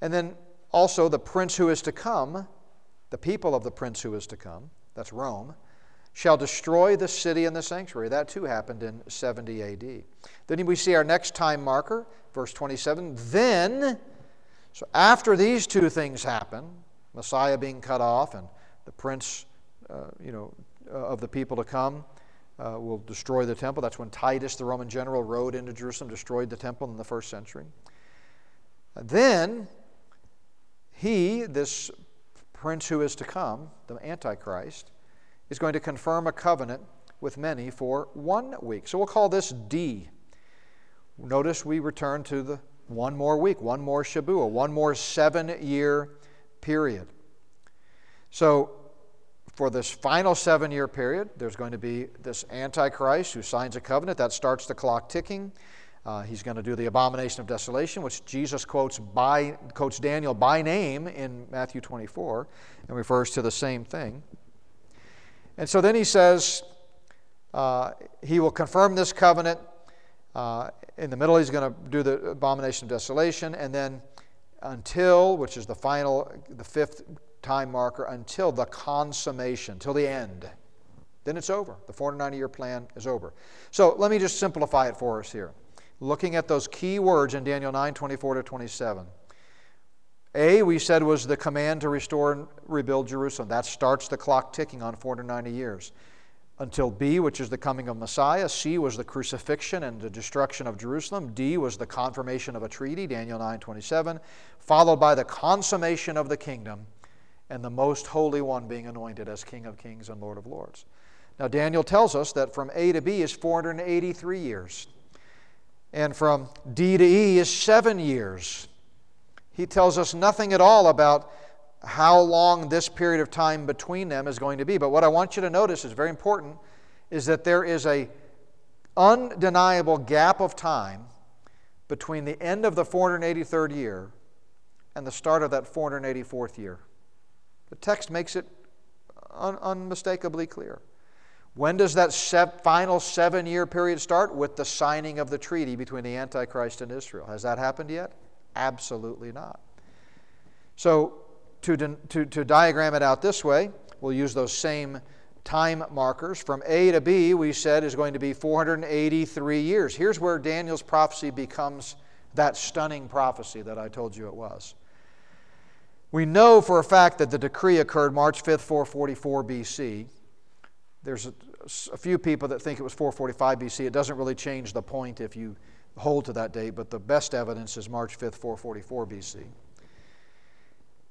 And then also the prince who is to come the people of the prince who is to come, that's Rome, shall destroy the city and the sanctuary. That too happened in 70 AD. Then we see our next time marker, verse 27. Then, so after these two things happen, Messiah being cut off and the prince, uh, you know, uh, of the people to come, uh, will destroy the temple. That's when Titus, the Roman general, rode into Jerusalem, destroyed the temple in the first century. Then he, this prince who is to come, the Antichrist, is going to confirm a covenant with many for one week. So we'll call this D. Notice we return to the one more week, one more Shabua, one more seven year period. So for this final seven year period, there's going to be this Antichrist who signs a covenant. That starts the clock ticking. Uh, he's going to do the abomination of desolation, which Jesus quotes, by, quotes Daniel by name in Matthew 24 and refers to the same thing. And so then he says, uh, he will confirm this covenant. Uh, in the middle, he's going to do the abomination of desolation. And then until, which is the final, the fifth time marker, until the consummation, till the end. Then it's over. The 490 year plan is over. So let me just simplify it for us here looking at those key words in Daniel 9 24 to 27. A, we said, was the command to restore and rebuild Jerusalem. That starts the clock ticking on 490 years. Until B, which is the coming of Messiah. C was the crucifixion and the destruction of Jerusalem. D was the confirmation of a treaty, Daniel 9 27, followed by the consummation of the kingdom and the most holy one being anointed as King of kings and Lord of lords. Now, Daniel tells us that from A to B is 483 years and from D to E is seven years. He tells us nothing at all about how long this period of time between them is going to be. But what I want you to notice is very important is that there is a undeniable gap of time between the end of the 483rd year and the start of that 484th year. The text makes it un- unmistakably clear. When does that se- final seven year period start? With the signing of the treaty between the Antichrist and Israel. Has that happened yet? Absolutely not. So, to, to, to diagram it out this way, we'll use those same time markers. From A to B, we said, is going to be 483 years. Here's where Daniel's prophecy becomes that stunning prophecy that I told you it was. We know for a fact that the decree occurred March 5th, 444 BC. There's a, a, few people that think it was 445 BC. It doesn't really change the point if you hold to that date, but the best evidence is March 5th, 444 BC.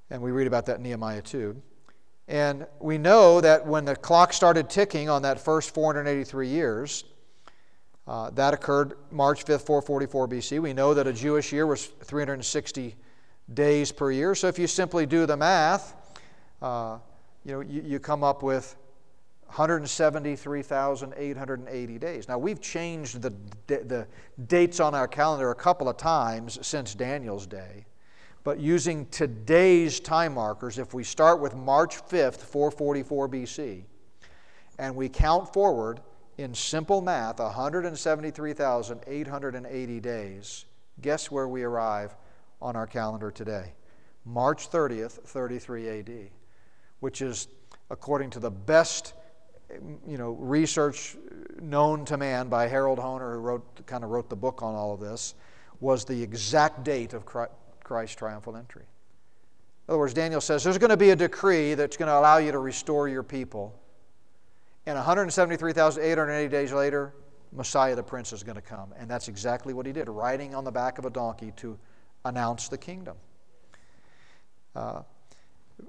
And we read about that in Nehemiah 2. And we know that when the clock started ticking on that first 483 years, uh, that occurred March 5th, 444 BC. We know that a Jewish year was 360 days per year. So if you simply do the math, uh, you know, you, you come up with 173,880 days. Now, we've changed the, the dates on our calendar a couple of times since Daniel's day. But using today's time markers, if we start with March 5th, 444 BC, and we count forward in simple math 173,880 days, guess where we arrive on our calendar today? March 30th, 33 AD, which is, according to the best mm, you know, research known to man by Harold Hoehner, who wrote, kind of wrote the book on all of this, was the exact date of Christ's triumphal entry. In other words, Daniel says there's going to be a decree that's going to allow you to restore your people. And 173,880 days later, Messiah the Prince is going to come. And that's exactly what he did, riding on the back of a donkey to announce the kingdom. Uh,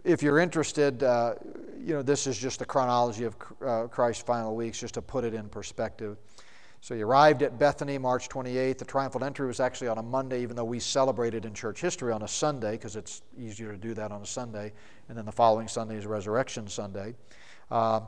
if you're interested, uh, you know, this is just the chronology of uh, Christ's final weeks, just to put it in perspective. So he arrived at Bethany March 28th. The triumphal entry was actually on a Monday, even though we celebrated in church history on a Sunday, because it's easier to do that on a Sunday. And then the following Sunday is Resurrection Sunday. Uh,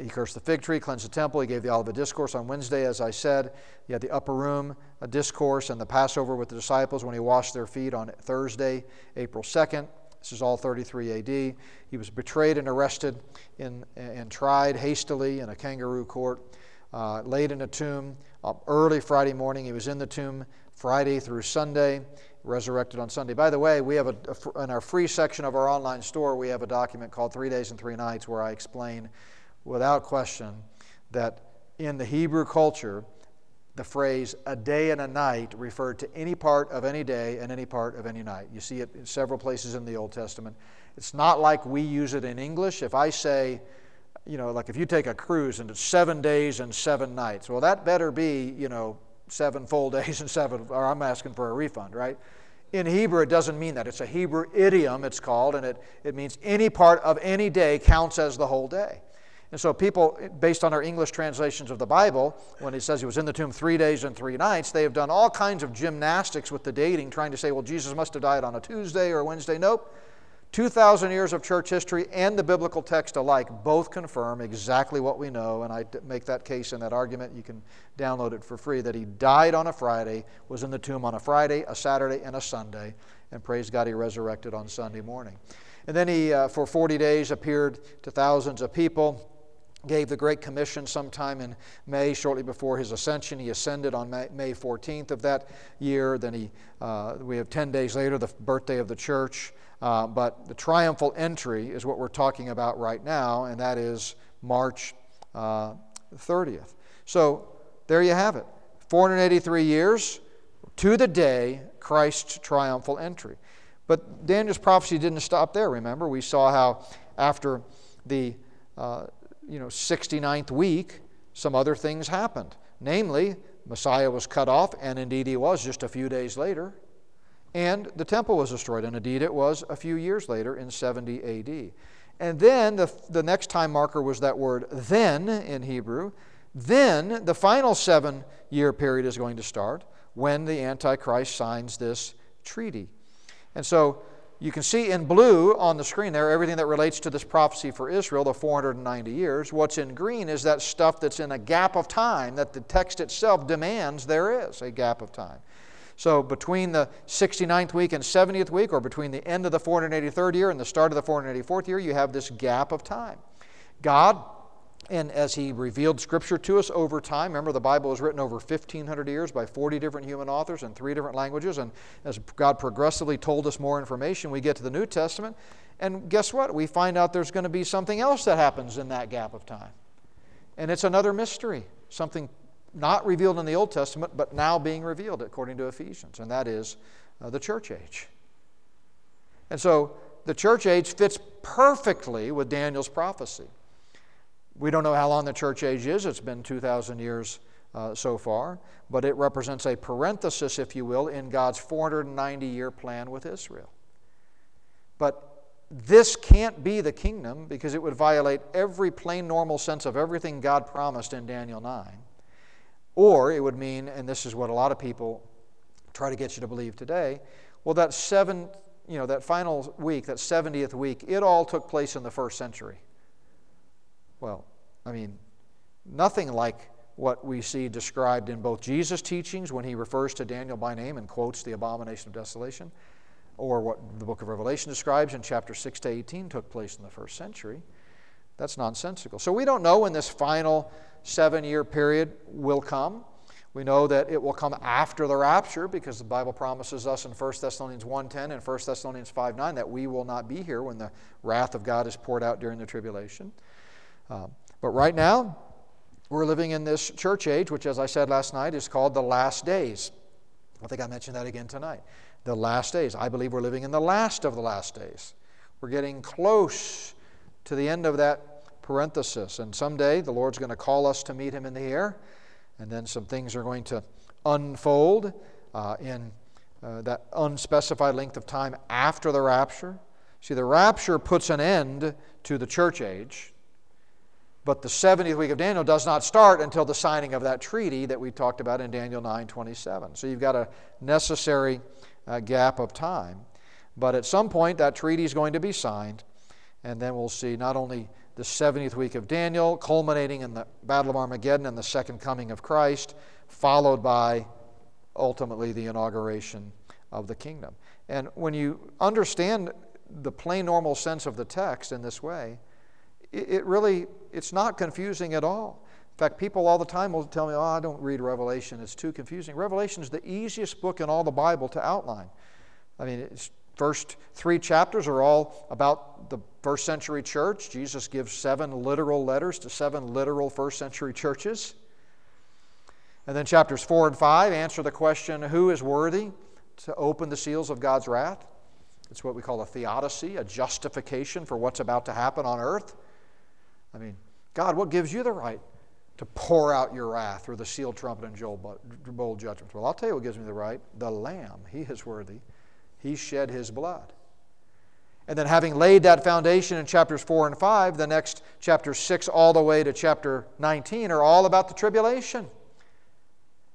he cursed the fig tree, cleansed the temple. He gave the Olivet Discourse on Wednesday, as I said. He had the upper room discourse and the Passover with the disciples when he washed their feet on Thursday, April 2nd. This is all 33 AD. He was betrayed and arrested in, and tried hastily in a kangaroo court uh, laid in a tomb uh, early Friday morning. He was in the tomb Friday through Sunday, resurrected on Sunday. By the way, we have a, a, in our free section of our online store, we have a document called Three Days and Three Nights where I explain without question that in the Hebrew culture, the phrase a day and a night referred to any part of any day and any part of any night. You see it in several places in the Old Testament. It's not like we use it in English. If I say, you know, like if you take a cruise and it's seven days and seven nights, well, that better be, you know, seven full days and seven, or I'm asking for a refund, right? In Hebrew, it doesn't mean that. It's a Hebrew idiom, it's called, and it, it means any part of any day counts as the whole day. And so, people, based on our English translations of the Bible, when it says he was in the tomb three days and three nights, they have done all kinds of gymnastics with the dating, trying to say, well, Jesus must have died on a Tuesday or a Wednesday. Nope. 2,000 years of church history and the biblical text alike both confirm exactly what we know, and I make that case in that argument. You can download it for free that he died on a Friday, was in the tomb on a Friday, a Saturday, and a Sunday, and praise God, he resurrected on Sunday morning. And then he, uh, for 40 days, appeared to thousands of people gave the Great Commission sometime in May, shortly before his ascension. He ascended on May 14th of that year. Then he, uh, we have 10 days later, the birthday of the church. Uh, but the triumphal entry is what we're talking about right now, and that is March uh, 30th. So there you have it 483 years to the day Christ's triumphal entry. But Daniel's prophecy didn't stop there, remember? We saw how after the uh, you know, 69th week, some other things happened. Namely, Messiah was cut off, and indeed he was just a few days later, and the temple was destroyed, and indeed it was a few years later in 70 AD. And then the, the next time marker was that word then in Hebrew. Then the final seven year period is going to start when the Antichrist signs this treaty. And so you can see in blue on the screen there everything that relates to this prophecy for Israel, the 490 years. What's in green is that stuff that's in a gap of time that the text itself demands there is a gap of time. So between the 69th week and 70th week, or between the end of the 483rd year and the start of the 484th year, you have this gap of time. God, and as He revealed Scripture to us over time, remember the Bible was written over 1,500 years by 40 different human authors in three different languages. And as God progressively told us more information, we get to the New Testament. And guess what? We find out there's going to be something else that happens in that gap of time. And it's another mystery, something not revealed in the Old Testament, but now being revealed according to Ephesians, and that is uh, the church age. And so the church age fits perfectly with Daniel's prophecy. We don't know how long the church age is, it's been 2,000 years uh, so far, but it represents a parenthesis, if you will, in God's 490 year plan with Israel. But this can't be the kingdom because it would violate every plain normal sense of everything God promised in Daniel 9. Or it would mean, and this is what a lot of people try to get you to believe today, well, that seven, you know, that final week, that 70th week, it all took place in the first century. Well, I mean, nothing like what we see described in both Jesus' teachings when he refers to Daniel by name and quotes the abomination of desolation, or what the book of Revelation describes in chapter 6 to 18 took place in the first century. That's nonsensical. So we don't know when this final seven year period will come. We know that it will come after the rapture because the Bible promises us in 1 Thessalonians 1:10 and 1 Thessalonians 5:9 that we will not be here when the wrath of God is poured out during the tribulation. Uh, but right now, we're living in this church age, which, as I said last night, is called the last days. I think I mentioned that again tonight. The last days. I believe we're living in the last of the last days. We're getting close to the end of that parenthesis. And someday the Lord's going to call us to meet Him in the air. And then some things are going to unfold uh, in uh, that unspecified length of time after the rapture. See, the rapture puts an end to the church age, but the 70th week of Daniel does not start until the signing of that treaty that we talked about in Daniel 9 27. So you've got a necessary uh, gap of time. But at some point, that treaty is going to be signed, and then we'll see not only the 70th week of Daniel, culminating in the Battle of Armageddon and the second coming of Christ, followed by ultimately the inauguration of the kingdom. And when you understand the plain normal sense of the text in this way, it really it's not confusing at all. In fact, people all the time will tell me, "Oh, I don't read Revelation; it's too confusing." Revelation is the easiest book in all the Bible to outline. I mean, it's first three chapters are all about the first century church. Jesus gives seven literal letters to seven literal first century churches. And then chapters four and five answer the question who is worthy to open the seals of God's wrath? It's what we call a theodicy, a justification for what's about to happen on earth. I mean, God, what gives you the right to pour out your wrath through the sealed trumpet and bowl judgments? Well, I'll tell you what gives me the right the Lamb. He is worthy he shed his blood. And then, having laid that foundation in chapters 4 and 5, the next chapter 6 all the way to chapter 19 are all about the tribulation.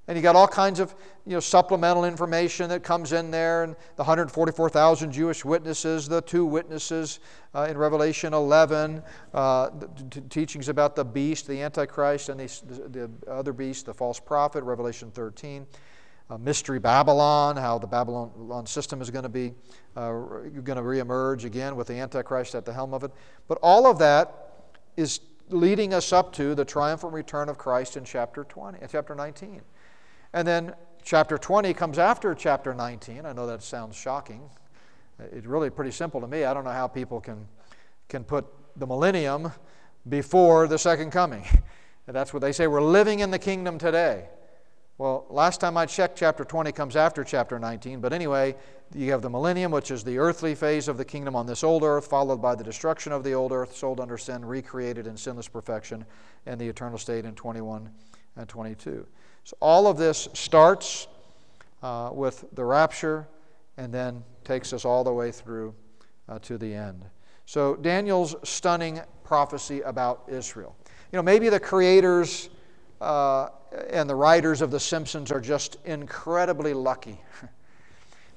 And you got all kinds of you know, supplemental information that comes in there, and the 144,000 Jewish witnesses, the two witnesses uh, in Revelation 11, uh, t- teachings about the beast, the Antichrist, and the, the other beast, the false prophet, Revelation 13 uh, Mystery Babylon, how the Babylon system is going to be uh, going to reemerge again with the Antichrist at the helm of it. But all of that is leading us up to the triumphant return of Christ in chapter 20, chapter 19. And then chapter 20 comes after chapter 19. I know that sounds shocking. It's really pretty simple to me. I don't know how people can, can put the millennium before the second coming. That's what they say. We're living in the kingdom today. Well, last time I checked, chapter 20 comes after chapter 19. But anyway, you have the millennium, which is the earthly phase of the kingdom on this old earth, followed by the destruction of the old earth, sold under sin, recreated in sinless perfection, and the eternal state in 21 and 22. So all of this starts uh, with the rapture and then takes us all the way through uh, to the end. So Daniel's stunning prophecy about Israel. You know, maybe the creators uh, and the writers of The Simpsons are just incredibly lucky.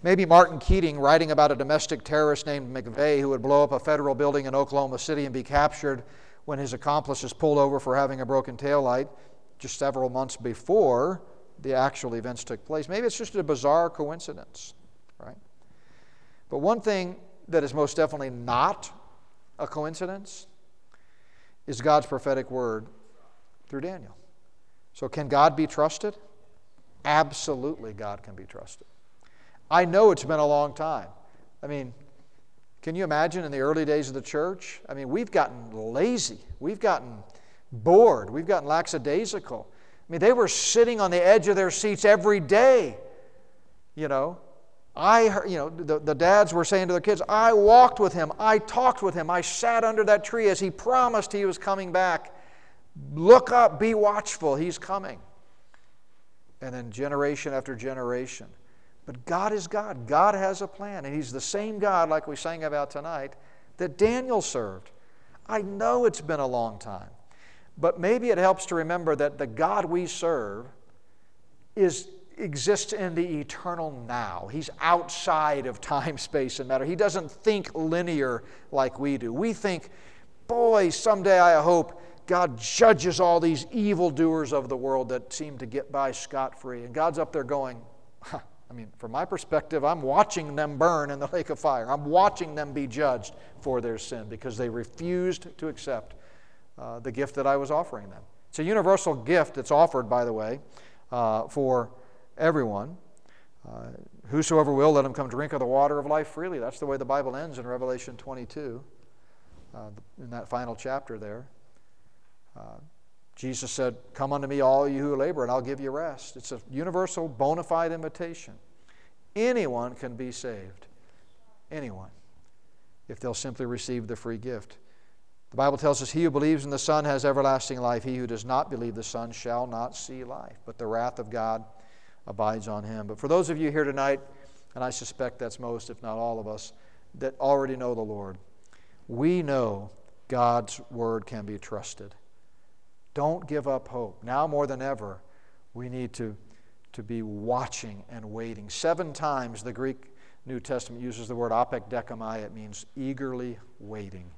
Maybe Martin Keating, writing about a domestic terrorist named McVeigh who would blow up a federal building in Oklahoma City and be captured when his accomplice is pulled over for having a broken taillight just several months before the actual events took place. Maybe it's just a bizarre coincidence, right? But one thing that is most definitely not a coincidence is God's prophetic word through Daniel. So, can God be trusted? Absolutely, God can be trusted. I know it's been a long time. I mean, can you imagine in the early days of the church? I mean, we've gotten lazy, we've gotten bored, we've gotten lackadaisical. I mean, they were sitting on the edge of their seats every day, you know. I, heard, you know, the, the dads were saying to their kids, I walked with him, I talked with him, I sat under that tree as he promised he was coming back. Look up, be watchful, he's coming. And then generation after generation. But God is God. God has a plan. And He's the same God, like we sang about tonight, that Daniel served. I know it's been a long time. But maybe it helps to remember that the God we serve is exists in the eternal now. He's outside of time, space, and matter. He doesn't think linear like we do. We think, boy, someday I hope God judges all these evildoers of the world that seem to get by scot free. And God's up there going, huh, I mean, from my perspective, I'm watching them burn in the lake of fire. I'm watching them be judged for their sin because they refused to accept uh, the gift that I was offering them. It's a universal gift that's offered, by the way, uh, for everyone. Uh, whosoever will, let him come drink of the water of life freely. That's the way the Bible ends in Revelation 22, uh, in that final chapter there. Uh, Jesus said, Come unto me, all you who labor, and I'll give you rest. It's a universal, bona fide invitation. Anyone can be saved. Anyone. If they'll simply receive the free gift. The Bible tells us, He who believes in the Son has everlasting life. He who does not believe the Son shall not see life, but the wrath of God abides on him. But for those of you here tonight, and I suspect that's most, if not all of us, that already know the Lord, we know God's word can be trusted. Don't give up hope. Now more than ever, we need to, to be watching and waiting. Seven times the Greek New Testament uses the word apekdekomai. It means eagerly waiting.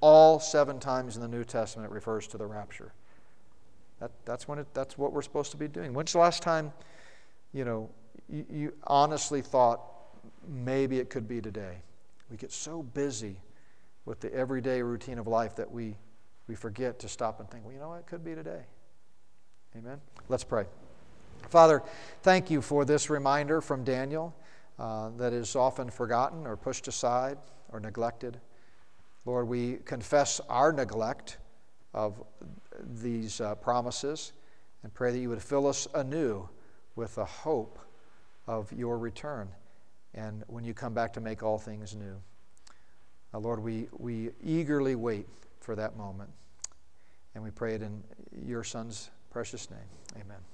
All seven times in the New Testament it refers to the rapture. That, that's, when it, that's what we're supposed to be doing. When's the last time, you know, you, you honestly thought maybe it could be today? We get so busy with the everyday routine of life that we we forget to stop and think, well, you know what? It could be today. Amen? Let's pray. Father, thank you for this reminder from Daniel uh, that is often forgotten or pushed aside or neglected. Lord, we confess our neglect of these uh, promises and pray that you would fill us anew with the hope of your return and when you come back to make all things new. Lord, we, we eagerly wait for that moment. And we pray it in your Son's precious name. Amen.